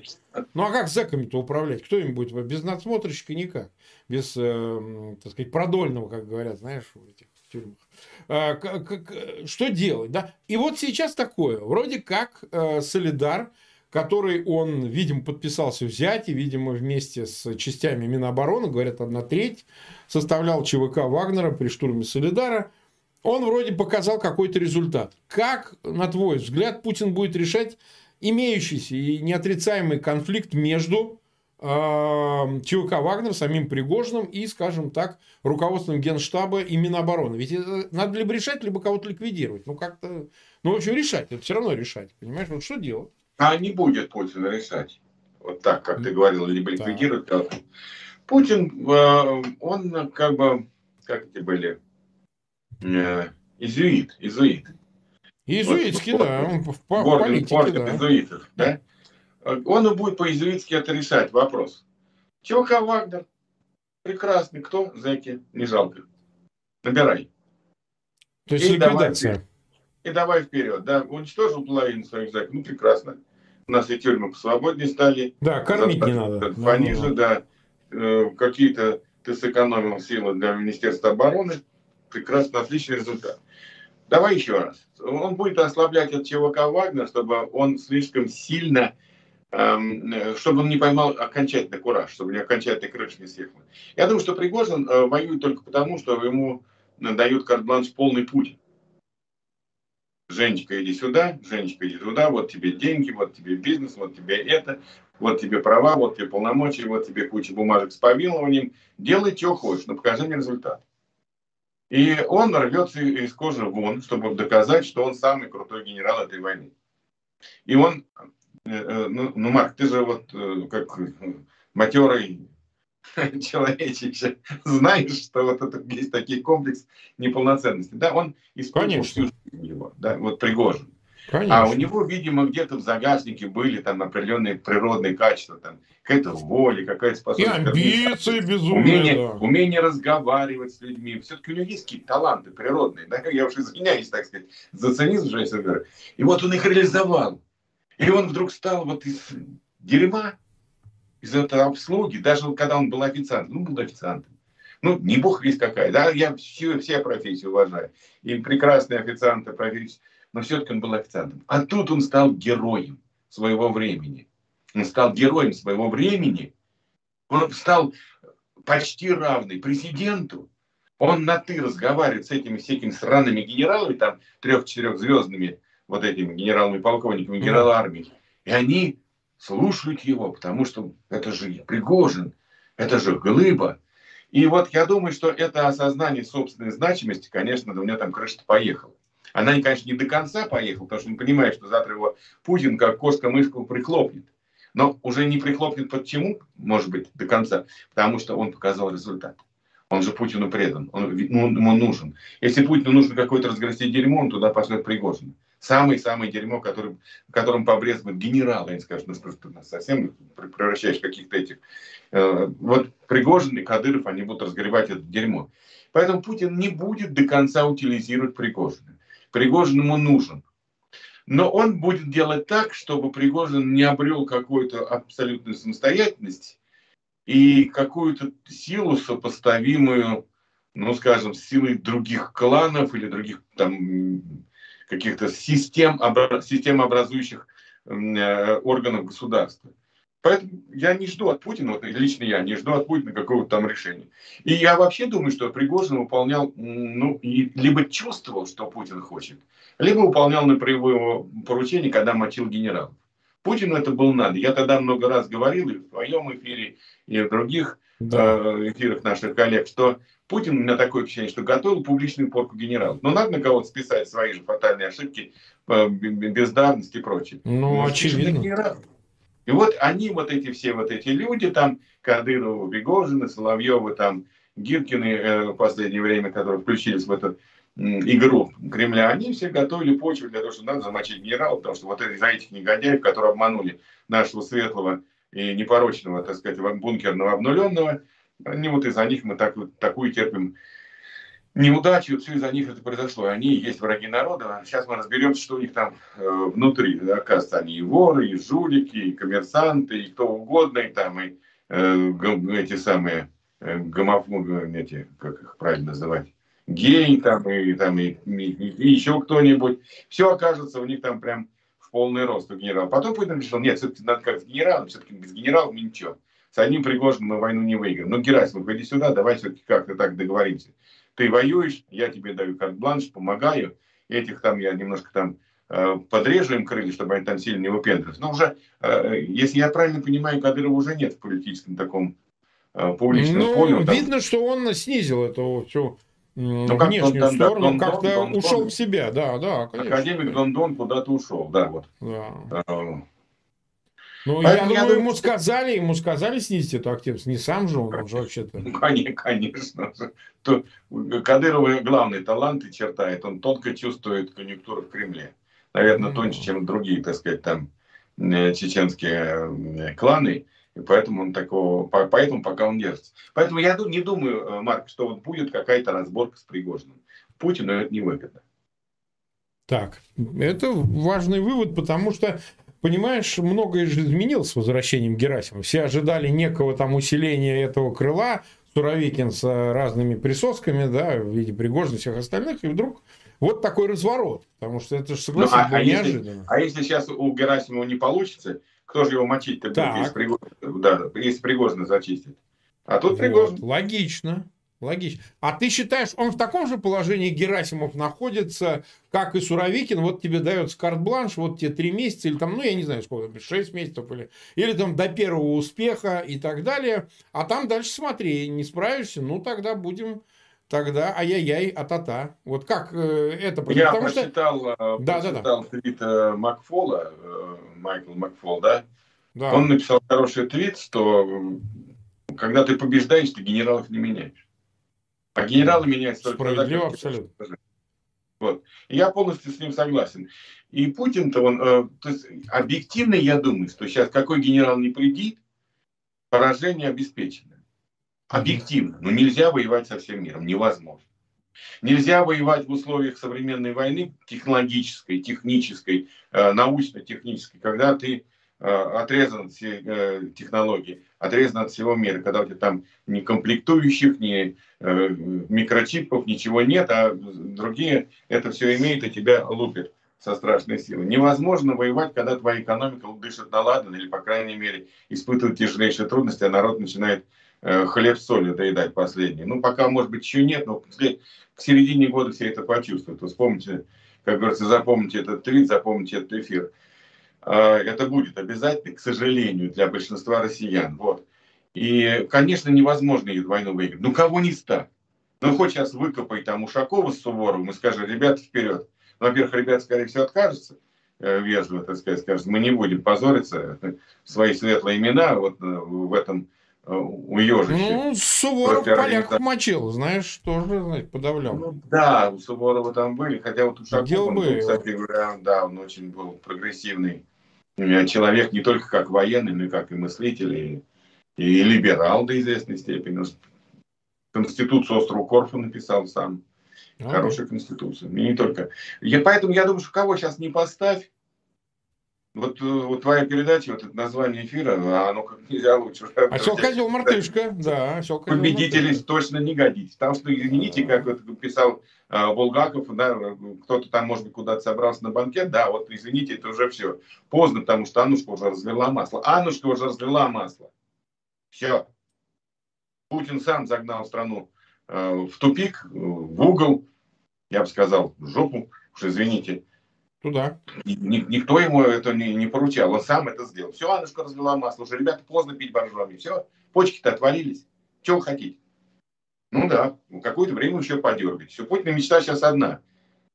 Ну а как зэками-то управлять? Кто им будет? Без надсмотрщика никак. Без, э, так сказать, продольного, как говорят, знаешь, в этих тюрьмах. А, как, как, что делать? Да? И вот сейчас такое. Вроде как э, Солидар который он, видимо, подписался взять, и, видимо, вместе с частями Минобороны, говорят, одна треть, составлял ЧВК Вагнера при штурме Солидара, он вроде показал какой-то результат. Как, на твой взгляд, Путин будет решать имеющийся и неотрицаемый конфликт между э, ЧВК Вагнер, самим Пригожиным и, скажем так, руководством Генштаба и Минобороны. Ведь это надо либо решать, либо кого-то ликвидировать. Ну, как-то... Ну, в общем, решать. Это все равно решать. Понимаешь? Вот что делать? А не будет Путин решать. Вот так, как ты говорил, либо ликвидировать. Да. Путин, э, он как бы, как эти были, э, изуит, изуит. Изуитский, вот, да, он в, в политике, да. изуитов, да. Он и будет по-изуитски это решать, вопрос. ЧВК Вагнер, прекрасный, кто, зэки, не жалко. Набирай. То есть и ликвидация. Давай, и давай вперед, да, уничтожил половину своих зэков, ну прекрасно. У нас и тюрьмы посвободнее стали. Да, кормить не надо. Пониже, да. Э, какие-то ты сэкономил силы для Министерства обороны. Прекрасно, отличный результат. Давай еще раз. Он будет ослаблять от ЧВК Вагнер, чтобы он слишком сильно, эм, чтобы он не поймал окончательный кураж, чтобы не окончательный крыш не съехал. Я думаю, что Пригожин э, воюет только потому, что ему дают карт-бланш полный путь. Женечка, иди сюда, Женечка, иди туда, вот тебе деньги, вот тебе бизнес, вот тебе это, вот тебе права, вот тебе полномочия, вот тебе куча бумажек с помилованием. Делай, что хочешь, но покажи мне результат. И он рвется из кожи вон, чтобы доказать, что он самый крутой генерал этой войны. И он, э, э, ну, ну Марк, ты же вот э, как матерый (laughs) человечище, знаешь, что вот это есть такие комплекс неполноценности. Да, он жизнь его, да, вот Пригожин. Конечно. А у него, видимо, где-то в загашнике были там определенные природные качества, там какая-то воля, какая-то способность. И амбиции безумные. Умение, да. умение разговаривать с людьми. Все-таки у него есть какие-то таланты природные. Да? Я уж извиняюсь, так сказать, за цинизм, что я говорю. И вот он их реализовал. И он вдруг стал вот из дерьма, из этой обслуги, даже когда он был официантом, ну, был официантом. Ну, не бог весь какая, да, я все, все профессии уважаю. И прекрасные официанты, профессии но все-таки он был официантом. А тут он стал героем своего времени. Он стал героем своего времени. Он стал почти равный президенту. Он на «ты» разговаривает с этими всякими странными генералами, там, трех-четырехзвездными вот этими генералами, полковниками, генерал армии. И они слушают его, потому что это же Пригожин, это же Глыба. И вот я думаю, что это осознание собственной значимости, конечно, у меня там крыша поехала. Она, конечно, не до конца поехала, потому что он понимает, что завтра его Путин как кошка-мышку прихлопнет. Но уже не прихлопнет почему, может быть, до конца, потому что он показал результат. Он же Путину предан, он, он ему нужен. Если Путину нужно какое-то разгрести дерьмо, он туда пошлет Пригожина. Самый-самый дерьмо, которым побрезгует генерал, я не скажу, ну, что ты совсем превращаешь каких-то этих. Э, вот Пригожин и Кадыров, они будут разгребать это дерьмо. Поэтому Путин не будет до конца утилизировать Пригожина. Пригожин ему нужен. Но он будет делать так, чтобы Пригожин не обрел какую-то абсолютную самостоятельность и какую-то силу, сопоставимую, ну, скажем, с силой других кланов или других там каких-то систем, систем образующих э, органов государства. Поэтому я не жду от Путина, вот лично я не жду от Путина какого-то там решения. И я вообще думаю, что Пригожин выполнял, ну, и либо чувствовал, что Путин хочет, либо выполнял на его поручение, когда мочил генералов. Путину это было надо. Я тогда много раз говорил и в своем эфире, и в других э, эфирах наших коллег, что Путин, у меня такое впечатление, что готовил публичную порку генералов. Но надо на кого-то списать свои же фатальные ошибки, э, бездарность и прочее. Ну, Но очевидно. И вот они, вот эти все вот эти люди, там, Кадырова, Бегожины, Соловьевы, там, Гиркины э, в последнее время, которые включились в эту игру Кремля, они все готовили почву для того, чтобы надо замочить генерала, потому что вот из-за этих негодяев, которые обманули нашего светлого и непорочного, так сказать, бункерного обнуленного, они вот из-за них мы так, такую терпим неудачи, все из-за них это произошло. Они есть враги народа. Сейчас мы разберемся, что у них там э, внутри. Оказывается, они и воры, и жулики, и коммерсанты, и кто угодно, и там и э, эти самые э, гомофобы, эти, как их правильно называть, гей там, и, там, и, и, и еще кто-нибудь. Все окажется у них там прям в полный рост у генерала. Потом Путин решил, нет, все-таки надо как с генералом, все-таки без генерала мы ничего. С одним Пригожиным мы войну не выиграем. Ну, Герасимов, иди сюда, давай все-таки как-то так договоримся. Ты воюешь, я тебе даю карт-бланш, помогаю. Этих там я немножко там э, подрежу им крылья, чтобы они там сильно не выпендривались. Но уже, э, если я правильно понимаю, Кадырова уже нет в политическом таком э, публичном ну, поле. Там... Видно, что он снизил эту всю ну, внешнюю он, сторону, Дон, как-то Дон, ушел Дон, в себя, да, да. Конечно. Академик Дондон куда-то ушел, да, вот. Да. Ну, я, я думаю, ему сказали, ему сказали снизить эту активность. Не сам же он, он же вообще-то. Ну, конечно. То, Кадырова главный талант и черта, это он тонко чувствует конъюнктуру в Кремле. Наверное, mm-hmm. тоньше, чем другие, так сказать, там э, чеченские э, кланы. И поэтому он такого, поэтому пока он держится. Поэтому я не думаю, э, Марк, что вот будет какая-то разборка с Пригожиным. Путину это невыгодно. Так, это важный вывод, потому что понимаешь, многое же изменилось с возвращением Герасимова. Все ожидали некого там усиления этого крыла, Суровикин с разными присосками, да, в виде Пригожина и всех остальных, и вдруг вот такой разворот, потому что это же, согласен, ну, а, а неожиданно. Если, а если сейчас у Герасимова не получится, кто же его мочить-то будет, если Пригожин, да, если Пригожина зачистит? А тут вот, Пригожин. Логично. Логично. А ты считаешь, он в таком же положении Герасимов находится, как и Суровикин, вот тебе дается карт-бланш, вот тебе три месяца, или там, ну, я не знаю, сколько, шесть месяцев, или, или там до первого успеха и так далее, а там дальше смотри, не справишься, ну, тогда будем, тогда ай-яй-яй, а-та-та. Вот как э, это? Я Потому прочитал, что... Э, да, прочитал да, да. твит э, Макфола, э, Майкл Макфол, да? да? Он написал хороший твит, что когда ты побеждаешь, ты генералов не меняешь. А генералы меняются только Справедливо, тогда, абсолютно. Вот. И я полностью с ним согласен. И Путин-то, он, э, то есть, объективно я думаю, что сейчас какой генерал не придит, поражение обеспечено. Объективно. Но нельзя воевать со всем миром. Невозможно. Нельзя воевать в условиях современной войны, технологической, технической, э, научно-технической, когда ты э, отрезан от всей э, технологии, отрезан от всего мира, когда у тебя там ни комплектующих, ни микрочипов, ничего нет, а другие это все имеют и тебя лупят со страшной силой. Невозможно воевать, когда твоя экономика дышит на ладан или, по крайней мере, испытывает тяжелейшие трудности, а народ начинает э, хлеб с солью доедать последний. Ну, пока, может быть, еще нет, но к середине года все это почувствуют. Вы вспомните, как говорится, запомните этот твит, запомните этот эфир. Э, это будет обязательно, к сожалению, для большинства россиян. Вот. И, конечно, невозможно эту войну выиграть. Ну, кого не стать? Ну, хоть сейчас выкопай там Ушакова с Суворовым и скажи, ребята, вперед. Во-первых, ребят, скорее всего, откажутся э, вежливо, так сказать, скажут, мы не будем позориться в свои светлые имена вот э, в этом э, уежище. Ну, Суворов поляков мочил, знаешь, тоже, знаете, подавлял. Ну, да, у Суворова там были, хотя вот Ушаков, он, был, кстати говоря, да, он очень был прогрессивный человек, не только как военный, но и как и мыслитель, и, и либерал до известной степени. Конституцию острова Корфа написал сам. А, Хорошая конституция. И не только. Я, поэтому я думаю, что кого сейчас не поставь, вот, э, вот твоя передача, вот это название эфира, а оно как нельзя лучше. Осел козел мартышка, да. Осел козел точно не годитесь. Потому что, извините, как вот писал э, Булгаков, да, кто-то там, может быть, куда-то собрался на банкет, да, вот извините, это уже все. Поздно, потому что Аннушка уже разлила масло. Аннушка уже разлила масло. Все. Путин сам загнал страну э, в тупик, в угол, я бы сказал, в жопу, уж извините. Туда. никто ему это не, не поручал, он сам это сделал. Все, Аннушка разлила масло, уже ребята поздно пить боржоми, все, почки-то отвалились. Чего вы хотите? Ну да, какое-то время еще подергать. Все, Путина мечта сейчас одна.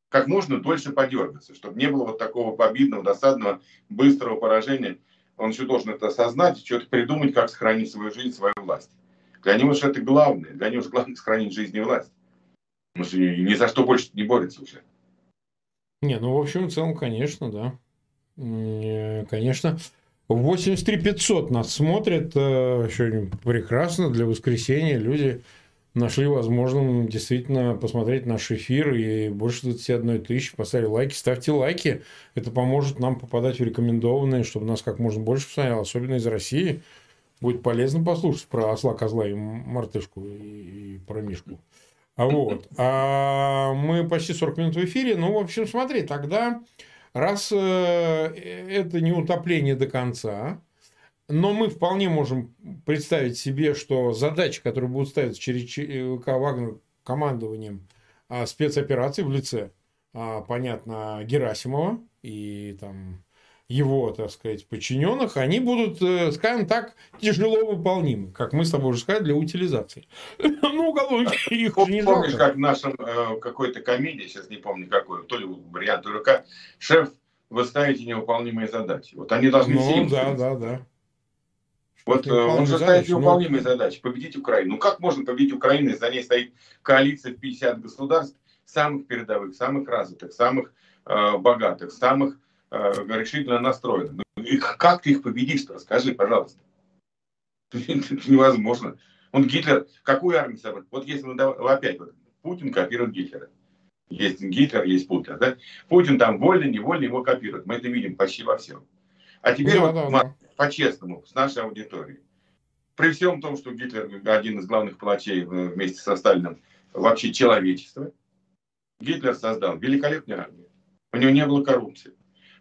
Как можно дольше подергаться, чтобы не было вот такого победного, досадного, быстрого поражения. Он еще должен это осознать, что-то придумать, как сохранить свою жизнь, свою власть. Для него же это главное. Для него же главное сохранить жизнь и власть. Он же ни за что больше не борется уже. Не, ну, в общем, в целом, конечно, да. Конечно. 83 500 нас смотрят. Сегодня прекрасно для воскресенья. Люди нашли возможным действительно посмотреть наш эфир и больше 21 тысячи поставили лайки. Ставьте лайки. Это поможет нам попадать в рекомендованные, чтобы нас как можно больше посмотрело, особенно из России. Будет полезно послушать про осла, козла и мартышку и, и про мишку. А вот. А мы почти 40 минут в эфире. Ну, в общем, смотри, тогда раз э, это не утопление до конца, но мы вполне можем представить себе, что задачи, которые будут ставиться через ЧВК Вагнер командованием а, спецопераций в лице, а, понятно, Герасимова и там его, так сказать, подчиненных, они будут, э, скажем так, тяжело выполнимы, как мы с тобой уже сказали, для утилизации. (laughs) Ну, уголовники их не Помнишь, как в нашем э, какой-то комедии, сейчас не помню какой, то ли вариант дурака, шеф, вы ставите невыполнимые задачи. Вот они должны ну, да, да, да. Вот э, он же ставит невыполнимые ну... задачи. Победить Украину. Ну как можно победить Украину, если за ней стоит коалиция в 50 государств, самых передовых, самых развитых, самых э, богатых, самых решительно настроены. Ну, как ты их победишь Расскажи, пожалуйста. (laughs) Это невозможно. Он Гитлер, какую армию собрал? Вот если мы опять, вот, Путин копирует Гитлера. Есть Гитлер, есть Путин. Да? Путин там вольно, невольно его копирует. Мы это видим почти во всем. А теперь да, вот, да, да. по-честному, с нашей аудиторией. При всем том, что Гитлер один из главных палачей э, вместе со Сталином вообще человечества, Гитлер создал великолепную армию. У него не было коррупции.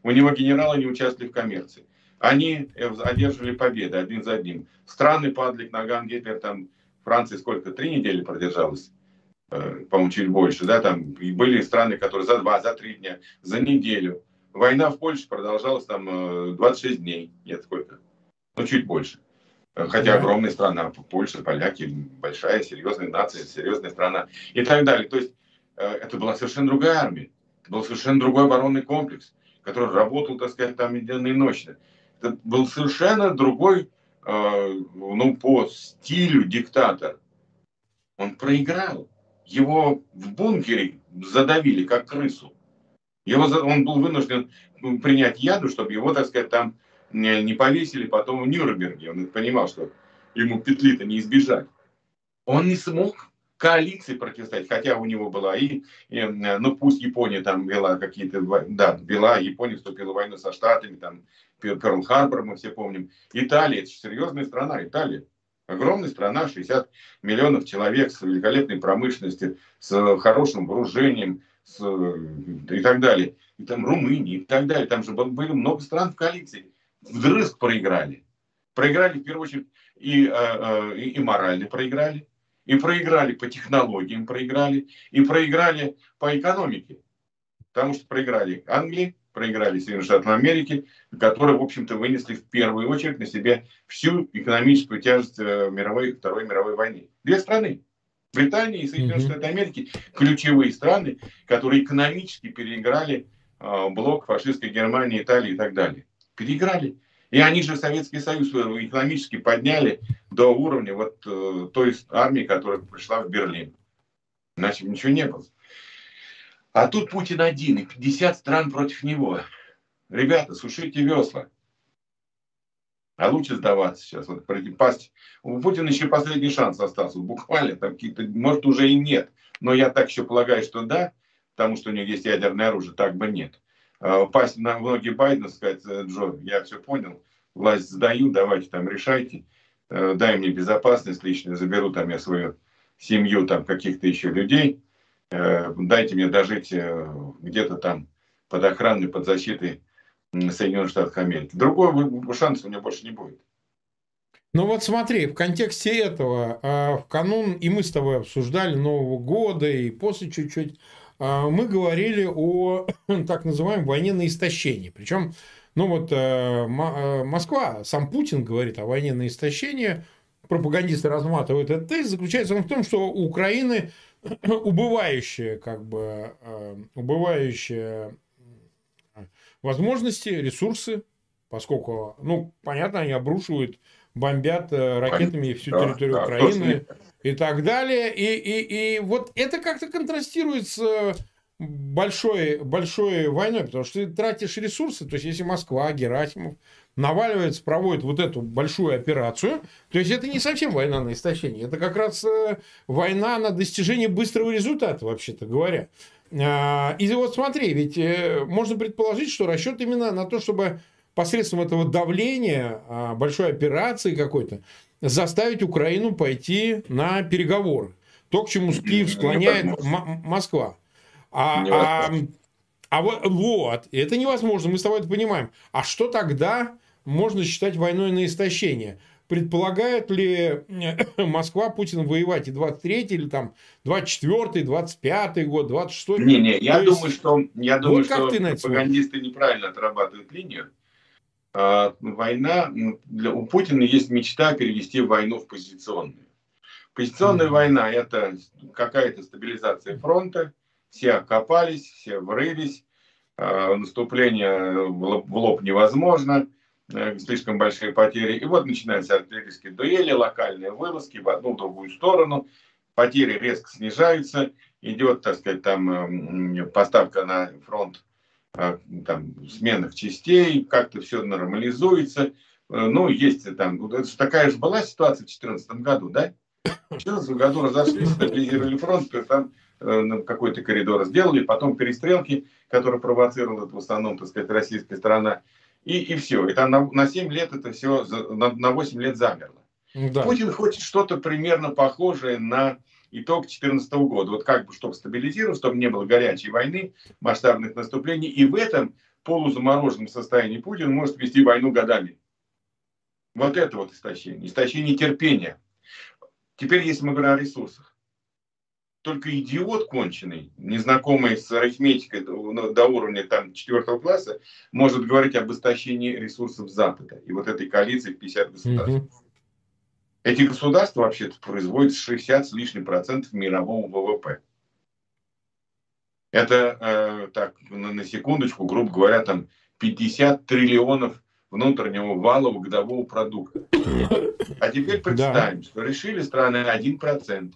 У него генералы не участвовали в коммерции. Они э, одерживали победы один за одним. Страны падали к ногам Гитлер, там Франция сколько, три недели продержалась? Э, по-моему, чуть больше, да, там были страны, которые за два, за три дня, за неделю. Война в Польше продолжалась там 26 э, дней, нет, сколько? Ну, чуть больше. Хотя да. огромная страна, Польша, поляки, большая, серьезная нация, серьезная страна и так далее. То есть это была совершенно другая армия, это был совершенно другой оборонный комплекс который работал, так сказать, там денно и ночно. Это был совершенно другой ну, по стилю диктатор, он проиграл. Его в бункере задавили, как крысу. Его, он был вынужден принять яду, чтобы его, так сказать, там не повесили потом в Нюрнберге. Он понимал, что ему петли-то не избежать. Он не смог коалиции противостоять, хотя у него была и, и, ну пусть Япония там вела какие-то, да, вела, Япония вступила в войну со Штатами, там Перл-Харбор мы все помним. Италия, это серьезная страна, Италия. Огромная страна, 60 миллионов человек с великолепной промышленностью, с хорошим вооружением с, и так далее. И там Румыния и так далее. Там же были много стран в коалиции. Вдрызг проиграли. Проиграли в первую очередь и, э, э, и, и морально проиграли, и проиграли по технологиям, проиграли, и проиграли по экономике. Потому что проиграли Англии, проиграли Соединенные Штаты Америки, которые, в общем-то, вынесли в первую очередь на себе всю экономическую тяжесть э, мировой, Второй мировой войны. Две страны. Британия и Соединенные mm-hmm. Штаты Америки ключевые страны, которые экономически переиграли э, блок фашистской Германии, Италии и так далее. Переиграли. И они же Советский Союз экономически подняли до уровня вот э, той армии, которая пришла в Берлин. Иначе ничего не было. А тут Путин один, и 50 стран против него. Ребята, сушите весла. А лучше сдаваться сейчас. Вот, пасть. У Путина еще последний шанс остался. Буквально там какие-то, может, уже и нет. Но я так еще полагаю, что да, потому что у него есть ядерное оружие, так бы нет. А, пасть на многие Байдена, сказать, «Э, Джо, я все понял, власть сдаю, давайте там решайте, э, дай мне безопасность личную, заберу там я свою семью, там каких-то еще людей, Э, дайте мне дожить где-то там под охраной, под защитой Соединенных Штатов Америки. Другого шанса у меня больше не будет. Ну вот смотри, в контексте этого, а, в канун, и мы с тобой обсуждали Нового года, и после чуть-чуть, мы говорили о (coughs) так называемой войне на истощение. Причем, ну вот э, Москва, сам Путин говорит о войне на истощение, пропагандисты разматывают этот тест, заключается он в том, что у Украины (coughs) убывающие, как бы, э, убывающие возможности, ресурсы, поскольку, ну, понятно, они обрушивают, бомбят э, ракетами всю да, территорию да, Украины и так далее. И, и, и вот это как-то контрастирует с большой, большой войной, потому что ты тратишь ресурсы, то есть если Москва, Герасимов наваливается, проводит вот эту большую операцию, то есть это не совсем война на истощение, это как раз э, война на достижение быстрого результата, вообще-то говоря. А, и вот смотри, ведь э, можно предположить, что расчет именно на то, чтобы посредством этого давления, а, большой операции какой-то, заставить Украину пойти на переговоры. То, к чему Киев склоняет Москва. А, а, а вот, вот, это невозможно, мы с тобой это понимаем. А что тогда можно считать войной на истощение? Предполагает ли Москва Путин воевать и 23 или там 24 25 год, 26 Не, не, я То думаю, есть... что я думаю, вот что пропагандисты неправильно отрабатывают линию. А, война для, у Путина есть мечта перевести войну в позиционную. Позиционная mm-hmm. война это какая-то стабилизация фронта, все окопались, все врылись, а, наступление в лоб невозможно, э, слишком большие потери. И вот начинаются артиллерийские дуэли, локальные вылазки в одну в другую сторону, потери резко снижаются, идет, так сказать, там поставка на фронт там, сменных частей, как-то все нормализуется. Э, ну, есть там, такая же была ситуация в 2014 году, да? В 2014 году разошлись, стабилизировали фронт, там Э, какой-то коридор сделали, потом перестрелки, которые провоцировала в основном, так сказать, российская сторона, и, и все. Это на, на 7 лет это все, на, на 8 лет замерло. Да. Путин хочет что-то примерно похожее на итог 2014 года. Вот как бы, чтобы стабилизировать, чтобы не было горячей войны, масштабных наступлений. И в этом полузамороженном состоянии Путин может вести войну годами. Вот это вот истощение. Истощение терпения. Теперь, если мы говорим о ресурсах только идиот конченый, незнакомый с арифметикой до, до уровня там, четвертого класса, может говорить об истощении ресурсов Запада и вот этой коалиции в 50 государств. Mm-hmm. Эти государства вообще-то производят 60 с лишним процентов мирового ВВП. Это, э, так, на, на секундочку, грубо говоря, там 50 триллионов внутреннего валового годового продукта. А теперь представим, да. что решили страны 1%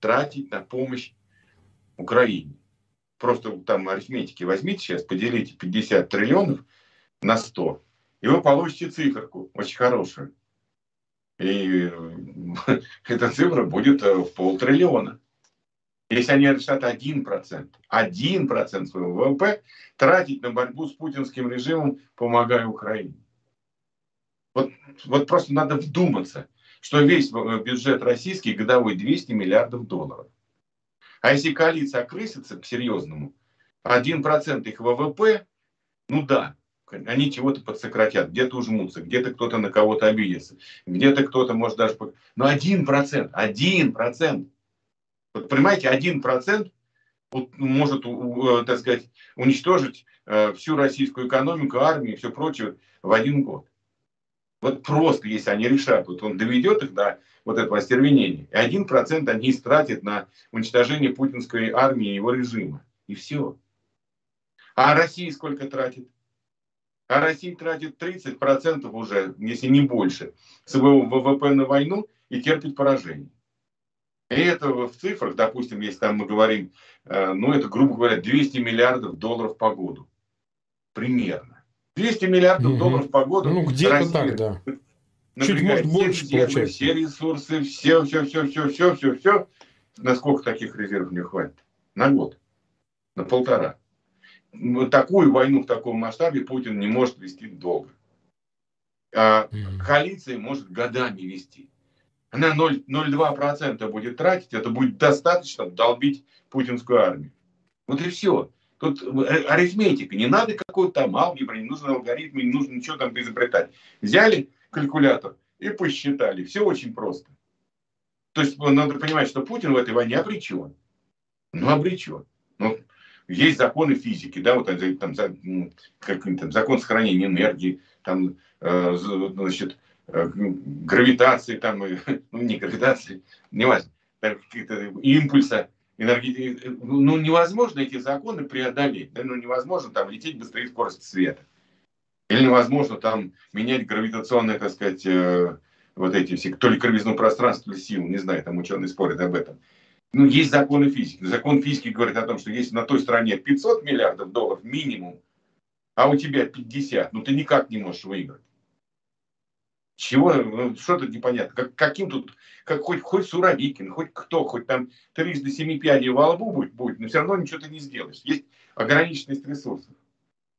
тратить на помощь Украине. Просто там арифметики возьмите сейчас, поделите 50 триллионов на 100, и вы получите циферку очень хорошую. И (laughs) эта цифра будет э, в полтриллиона. Если они решат 1%, 1% своего ВВП тратить на борьбу с путинским режимом, помогая Украине. Вот, вот просто надо вдуматься, что весь э, бюджет российский годовой 200 миллиардов долларов. А если коалиция окрысится по-серьезному, 1% их ВВП, ну да, они чего-то подсократят, где-то ужмутся, где-то кто-то на кого-то обидится, где-то кто-то может даже... Но 1%, 1%, вот понимаете, 1% может, э, так сказать, уничтожить э, всю российскую экономику, армию и все прочее в один год. Вот просто, если они решат, вот он доведет их до вот этого остервенения, и один процент они истратят на уничтожение путинской армии и его режима. И все. А Россия сколько тратит? А Россия тратит 30% уже, если не больше, своего ВВП на войну и терпит поражение. И это в цифрах, допустим, если там мы говорим, э, ну это, грубо говоря, 200 миллиардов долларов по году. Примерно. 200 миллиардов угу. долларов по году. Ну, где-то так, да. Чуть, может, больше все резервы, все ресурсы, все, все, все, все, все, все, все. Насколько таких резервов не хватит? На год. На полтора. Такую войну в таком масштабе Путин не может вести долго. А коалиция может годами вести. Она 0,02% будет тратить, это будет достаточно долбить путинскую армию. Вот и все. Тут э, арифметика, не надо какой-то там алгебры, не нужно алгоритмы, не нужно ничего там изобретать. Взяли калькулятор и посчитали. Все очень просто. То есть ну, надо понимать, что Путин в этой войне обречен. Ну, обречен. Ну, есть законы физики, да, вот там, как, там закон сохранения энергии, там, э, значит, э, гравитации, там, (laughs) ну, не гравитации, неважно, какие-то импульса, энергии, ну, невозможно эти законы преодолеть, да, ну, невозможно там лететь быстрее скорости света. Или невозможно там менять гравитационные, так сказать, э, вот эти все, то ли кривизну пространства, или силу, не знаю, там ученые спорят об этом. Ну, есть законы физики. Закон физики говорит о том, что если на той стороне 500 миллиардов долларов минимум, а у тебя 50, ну ты никак не можешь выиграть. Чего? Ну, что тут непонятно. Как, каким тут, как хоть, хоть Суровикин, хоть кто, хоть там трижды семи пядей во лбу будет, будет, но все равно ничего ты не сделаешь. Есть ограниченность ресурсов.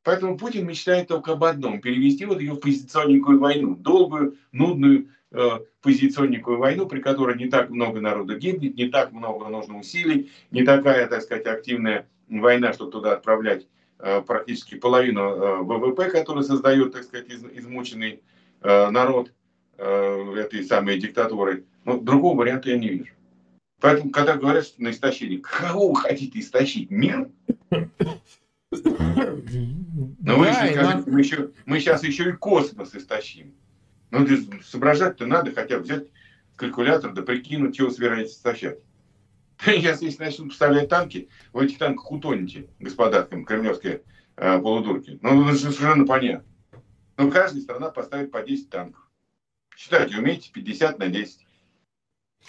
Поэтому Путин мечтает только об одном – перевести вот ее в позиционненькую войну, долгую, нудную э, позиционненькую войну, при которой не так много народу гибнет, не так много нужно усилий, не такая, так сказать, активная война, чтобы туда отправлять э, практически половину э, ВВП, который создает, так сказать, из, измученный народ этой самой диктатуры. Но другого варианта я не вижу. Поэтому, когда говорят что на истощение, кого вы хотите истощить? Мир? (laughs) Но вы да, скажете, мы, еще, мы сейчас еще и космос истощим. Ну, соображать-то надо хотя бы взять калькулятор, да прикинуть, чего собираетесь истощать. (laughs) Сейчас, если начнут поставлять танки, в этих танках утонете, господа там, кремлевские э, полудурки. Ну, это совершенно понятно. Но каждая страна поставит по 10 танков. Считайте, умеете 50 на 10.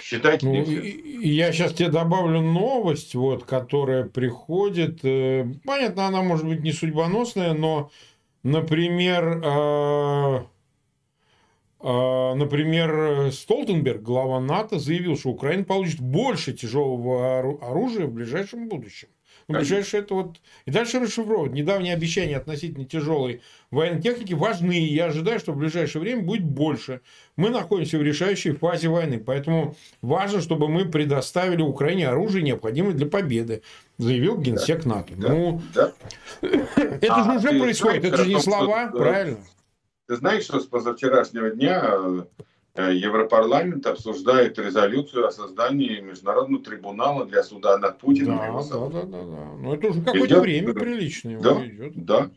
Считайте. Ну, я сейчас тебе добавлю новость, вот, которая приходит. Э, понятно, она может быть не судьбоносная, но, например, э, например, Столтенберг, глава НАТО, заявил, что Украина получит больше тяжелого оружия в ближайшем будущем. Ну, ближайшее это вот... И дальше расшифровывать. Недавние обещания относительно тяжелой военной техники важны. И я ожидаю, что в ближайшее время будет больше. Мы находимся в решающей фазе войны. Поэтому важно, чтобы мы предоставили Украине оружие, необходимое для победы. Заявил генсек НАТО. Да, ну, да. (laughs) это а, же уже происходит. Это же не слова, что, правильно? Ты знаешь, что с позавчерашнего дня Э, Европарламент обсуждает резолюцию о создании международного трибунала для суда над Путиным. Да, да, да, да, да. Но это уже какое-то время приличное да, идет. Да.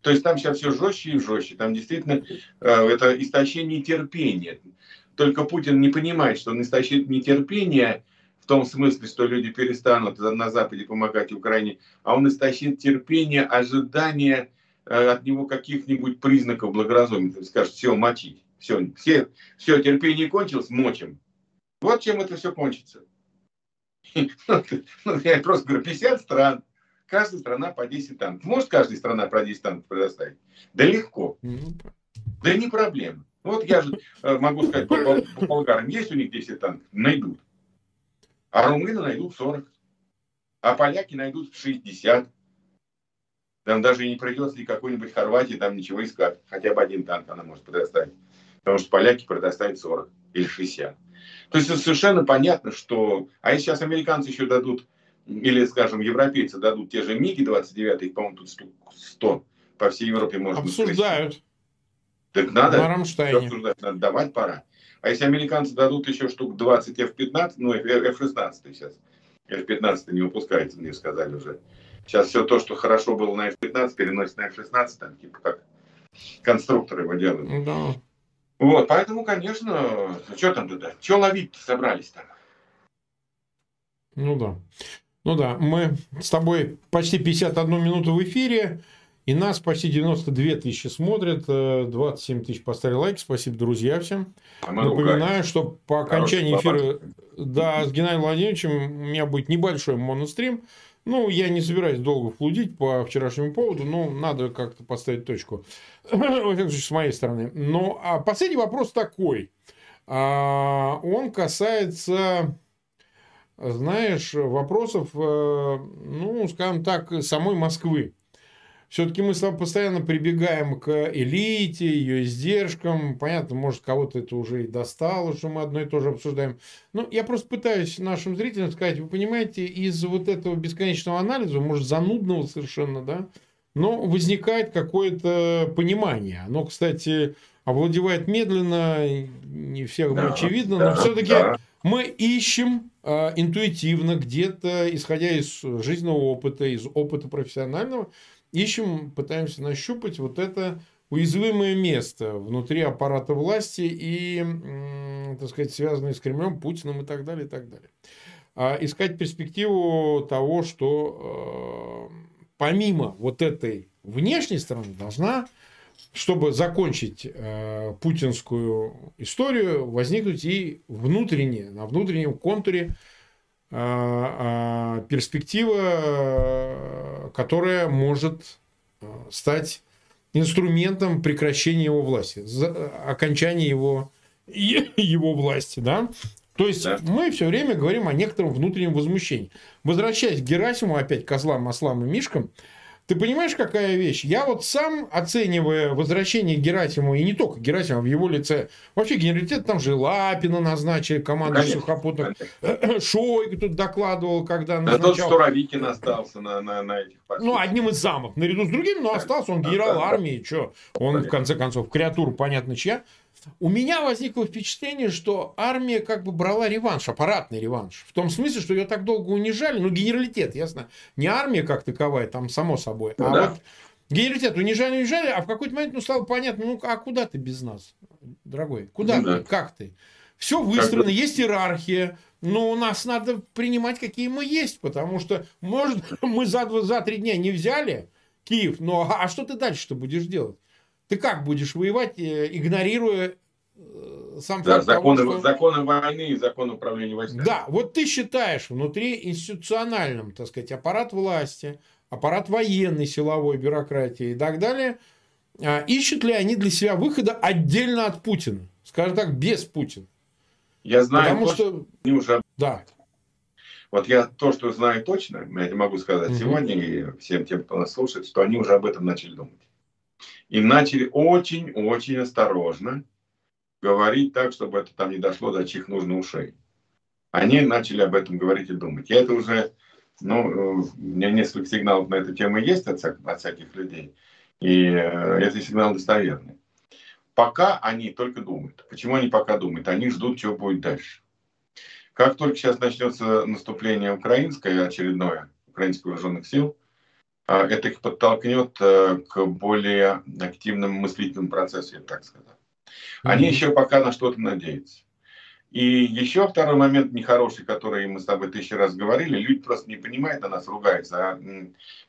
То есть там сейчас все жестче и жестче. Там действительно э, это истощение терпения. Только Путин не понимает, что он истощит нетерпение в том смысле, что люди перестанут на Западе помогать Украине, а он истощит терпение, ожидания э, от него каких-нибудь признаков благоразумия. Ты скажешь, все, мочить. Все, все, все, терпение кончилось, мочим. Вот чем это все кончится. (laughs) Ну, я просто говорю, 50 стран, каждая страна по 10 танков. Может каждая страна по 10 танков предоставить? Да легко. Да не проблема. Вот я же э, могу сказать, по, по болгарам есть у них 10 танков? Найдут. А румыны найдут 40. А поляки найдут 60. Там даже и не придется ли какой-нибудь Хорватии там ничего искать. Хотя бы один танк она может предоставить. Потому что поляки предоставят 40 или 60. То есть совершенно понятно, что... А если сейчас американцы еще дадут, или, скажем, европейцы дадут те же МиГи-29, их, по-моему, тут 100 по всей Европе можно... Обсуждают. Так надо, На обсуждать, надо давать пора. А если американцы дадут еще штук 20 F-15, ну, F-16 сейчас, F-15 не выпускается, мне сказали уже. Сейчас все то, что хорошо было на F-15, переносится на F-16, там, типа как конструкторы его делают. Да. Вот, поэтому, конечно, что там туда? Что ловить собрались там? Ну да. Ну да, мы с тобой почти 51 минуту в эфире, и нас почти 92 тысячи смотрят, 27 э, тысяч поставили лайк, спасибо, друзья, всем. А Напоминаю, что по окончании эфира да, с Геннадием Владимировичем у меня будет небольшой монострим, ну, я не собираюсь долго флудить по вчерашнему поводу, но надо как-то поставить точку. (clears throat) Во всяком случае, с моей стороны. Ну, а последний вопрос такой. А, он касается, знаешь, вопросов, э, ну, скажем так, самой Москвы. Все-таки мы с вами постоянно прибегаем к элите, ее издержкам. Понятно, может, кого-то это уже и достало, что мы одно и то же обсуждаем. Но я просто пытаюсь нашим зрителям сказать, вы понимаете, из вот этого бесконечного анализа, может, занудного совершенно, да, но возникает какое-то понимание. Оно, кстати, овладевает медленно, не всем да, очевидно, да, но все-таки да. мы ищем э, интуитивно где-то, исходя из жизненного опыта, из опыта профессионального, ищем, пытаемся нащупать вот это уязвимое место внутри аппарата власти и, так сказать, связанное с Кремлем, Путиным и так далее, и так далее. А искать перспективу того, что э, помимо вот этой внешней стороны должна, чтобы закончить э, путинскую историю, возникнуть и внутренняя, на внутреннем контуре перспектива, которая может а, стать инструментом прекращения его власти, окончания его, (laughs) его власти. Да? То есть да. мы все время говорим о некотором внутреннем возмущении. Возвращаясь к Герасиму, опять козлам, ослам и мишкам, ты понимаешь, какая вещь? Я вот сам, оценивая возвращение Герасимова, и не только Герасимова, в его лице, вообще генералитет, там же Лапина назначили, команду сухопутных, (clears throat) Шойгу тут докладывал, когда назначал... Да тот Суровикин остался на, на, на этих постах. Ну, одним из замов, наряду с другими, но остался он генерал армии, что, он, в конце концов, креатура, понятно, чья. У меня возникло впечатление, что армия как бы брала реванш, аппаратный реванш. В том смысле, что ее так долго унижали. Ну, генералитет, ясно. Не армия как таковая, там само собой. Ну, а да. вот генералитет унижали, унижали, а в какой-то момент ну, стало понятно, ну, а куда ты без нас, дорогой? Куда ну, ты? Да. Как ты? Все выстроено, как есть иерархия, но у нас надо принимать, какие мы есть, потому что, может, (laughs) мы за, за три дня не взяли Киев, но а что ты дальше-то будешь делать? Ты как будешь воевать, э, игнорируя э, сам да, факт законы, того, что... законы войны и закон управления войсками. Да, вот ты считаешь внутри институциональным, так сказать, аппарат власти, аппарат военной, силовой, бюрократии и так далее, а, ищут ли они для себя выхода отдельно от Путина? Скажем так, без Путина. Я знаю, Потому то, что... они уже... Да. Вот я то, что знаю точно, я могу сказать угу. сегодня и всем тем, кто нас слушает, что они уже об этом начали думать. И начали очень-очень осторожно говорить так, чтобы это там не дошло до чьих нужных ушей. Они начали об этом говорить и думать. Я это уже, ну, у меня несколько сигналов на эту тему есть от, от всяких людей. И э, это сигнал достоверный. Пока они только думают. Почему они пока думают? Они ждут, что будет дальше. Как только сейчас начнется наступление украинское, очередное, украинских вооруженных сил, это их подтолкнет э, к более активным мыслительным процессу, я так сказал. Они mm-hmm. еще пока на что-то надеются. И еще второй момент нехороший, который мы с тобой тысячу раз говорили, люди просто не понимают, на нас ругаются. А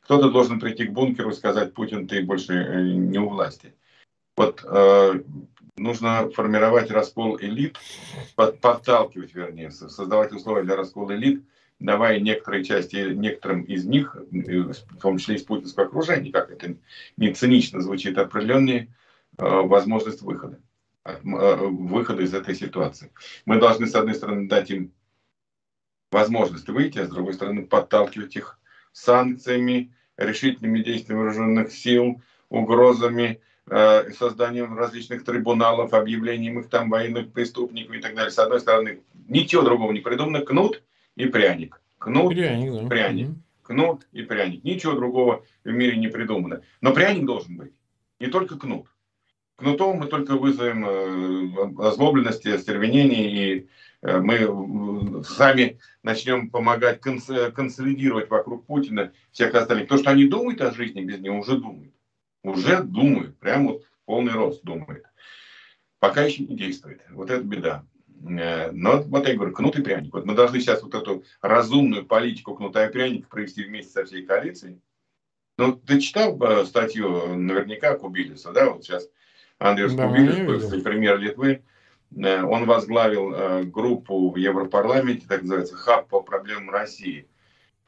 кто-то должен прийти к бункеру и сказать, Путин, ты больше э, не у власти. Вот э, нужно формировать раскол элит, под, подталкивать, вернее, создавать условия для раскола элит, давая некоторые части, некоторым из них, э, в том числе из путинского окружения, как это не цинично звучит, определенные э, возможность выхода. Э, выхода из этой ситуации. Мы должны, с одной стороны, дать им возможность выйти, а с другой стороны, подталкивать их санкциями, решительными действиями вооруженных сил, угрозами, созданием различных трибуналов, объявлением их там военных преступников и так далее. С одной стороны, ничего другого не придумано, кнут и пряник. Кнут, пряник, да. пряник. Кнут и пряник. Ничего другого в мире не придумано. Но пряник должен быть. Не только кнут. Кнутом мы только вызовем э, озлобленность, остервенение, и э, мы сами начнем помогать консолидировать вокруг Путина всех остальных. То, что они думают о жизни без него, уже думают. Уже думают, прямо вот полный рост думает. Пока еще не действует. Вот это беда. Э, но вот я говорю, кнут и пряник. Вот мы должны сейчас вот эту разумную политику кнута и пряника провести вместе со всей коалицией. Ну, ты читал статью наверняка Кубилиса, да, вот сейчас Андрей да, Кубилис, премьер Литвы, э, он возглавил э, группу в Европарламенте, так называется, хаб по проблемам России.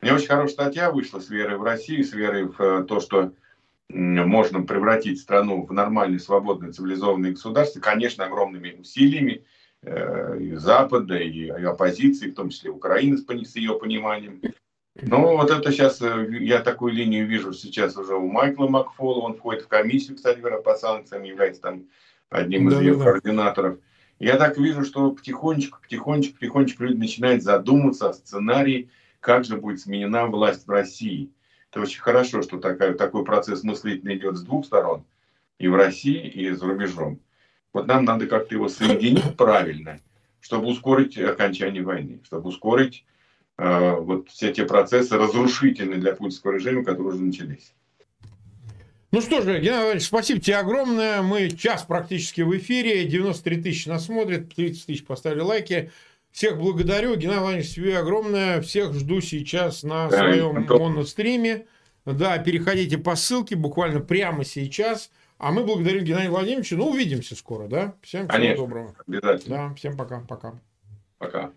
У него очень хорошая статья вышла с верой в Россию, с верой в э, то, что можно превратить страну в нормальное, свободное, цивилизованное государство, конечно, огромными усилиями и Запада, и оппозиции, в том числе Украины с ее пониманием. Ну, вот это сейчас, э, я такую линию вижу сейчас уже у Майкла Макфола, он входит в комиссию, кстати говоря, по санкциям, является там одним из да, ее да. координаторов. Я так вижу, что потихонечку, потихонечку, потихонечку люди начинают задумываться о сценарии, как же будет сменена власть в России. Это очень хорошо, что такая, такой процесс мыслительный идет с двух сторон, и в России, и за рубежом. Вот нам надо как-то его соединить правильно, чтобы ускорить окончание войны, чтобы ускорить Э, вот все те процессы разрушительные для путинского режима, которые уже начались. Ну что же, Геннадий Владимирович, спасибо тебе огромное. Мы час практически в эфире. 93 тысячи нас смотрят, 30 тысяч поставили лайки. Всех благодарю. Геннадий Владимирович, тебе огромное. Всех жду сейчас на своем моностриме. Да, переходите по ссылке буквально прямо сейчас. А мы благодарим Геннадия Владимировича. Ну, увидимся скоро, да? Всем всего Конечно, доброго. Обязательно. Да, всем пока. Пока. Пока.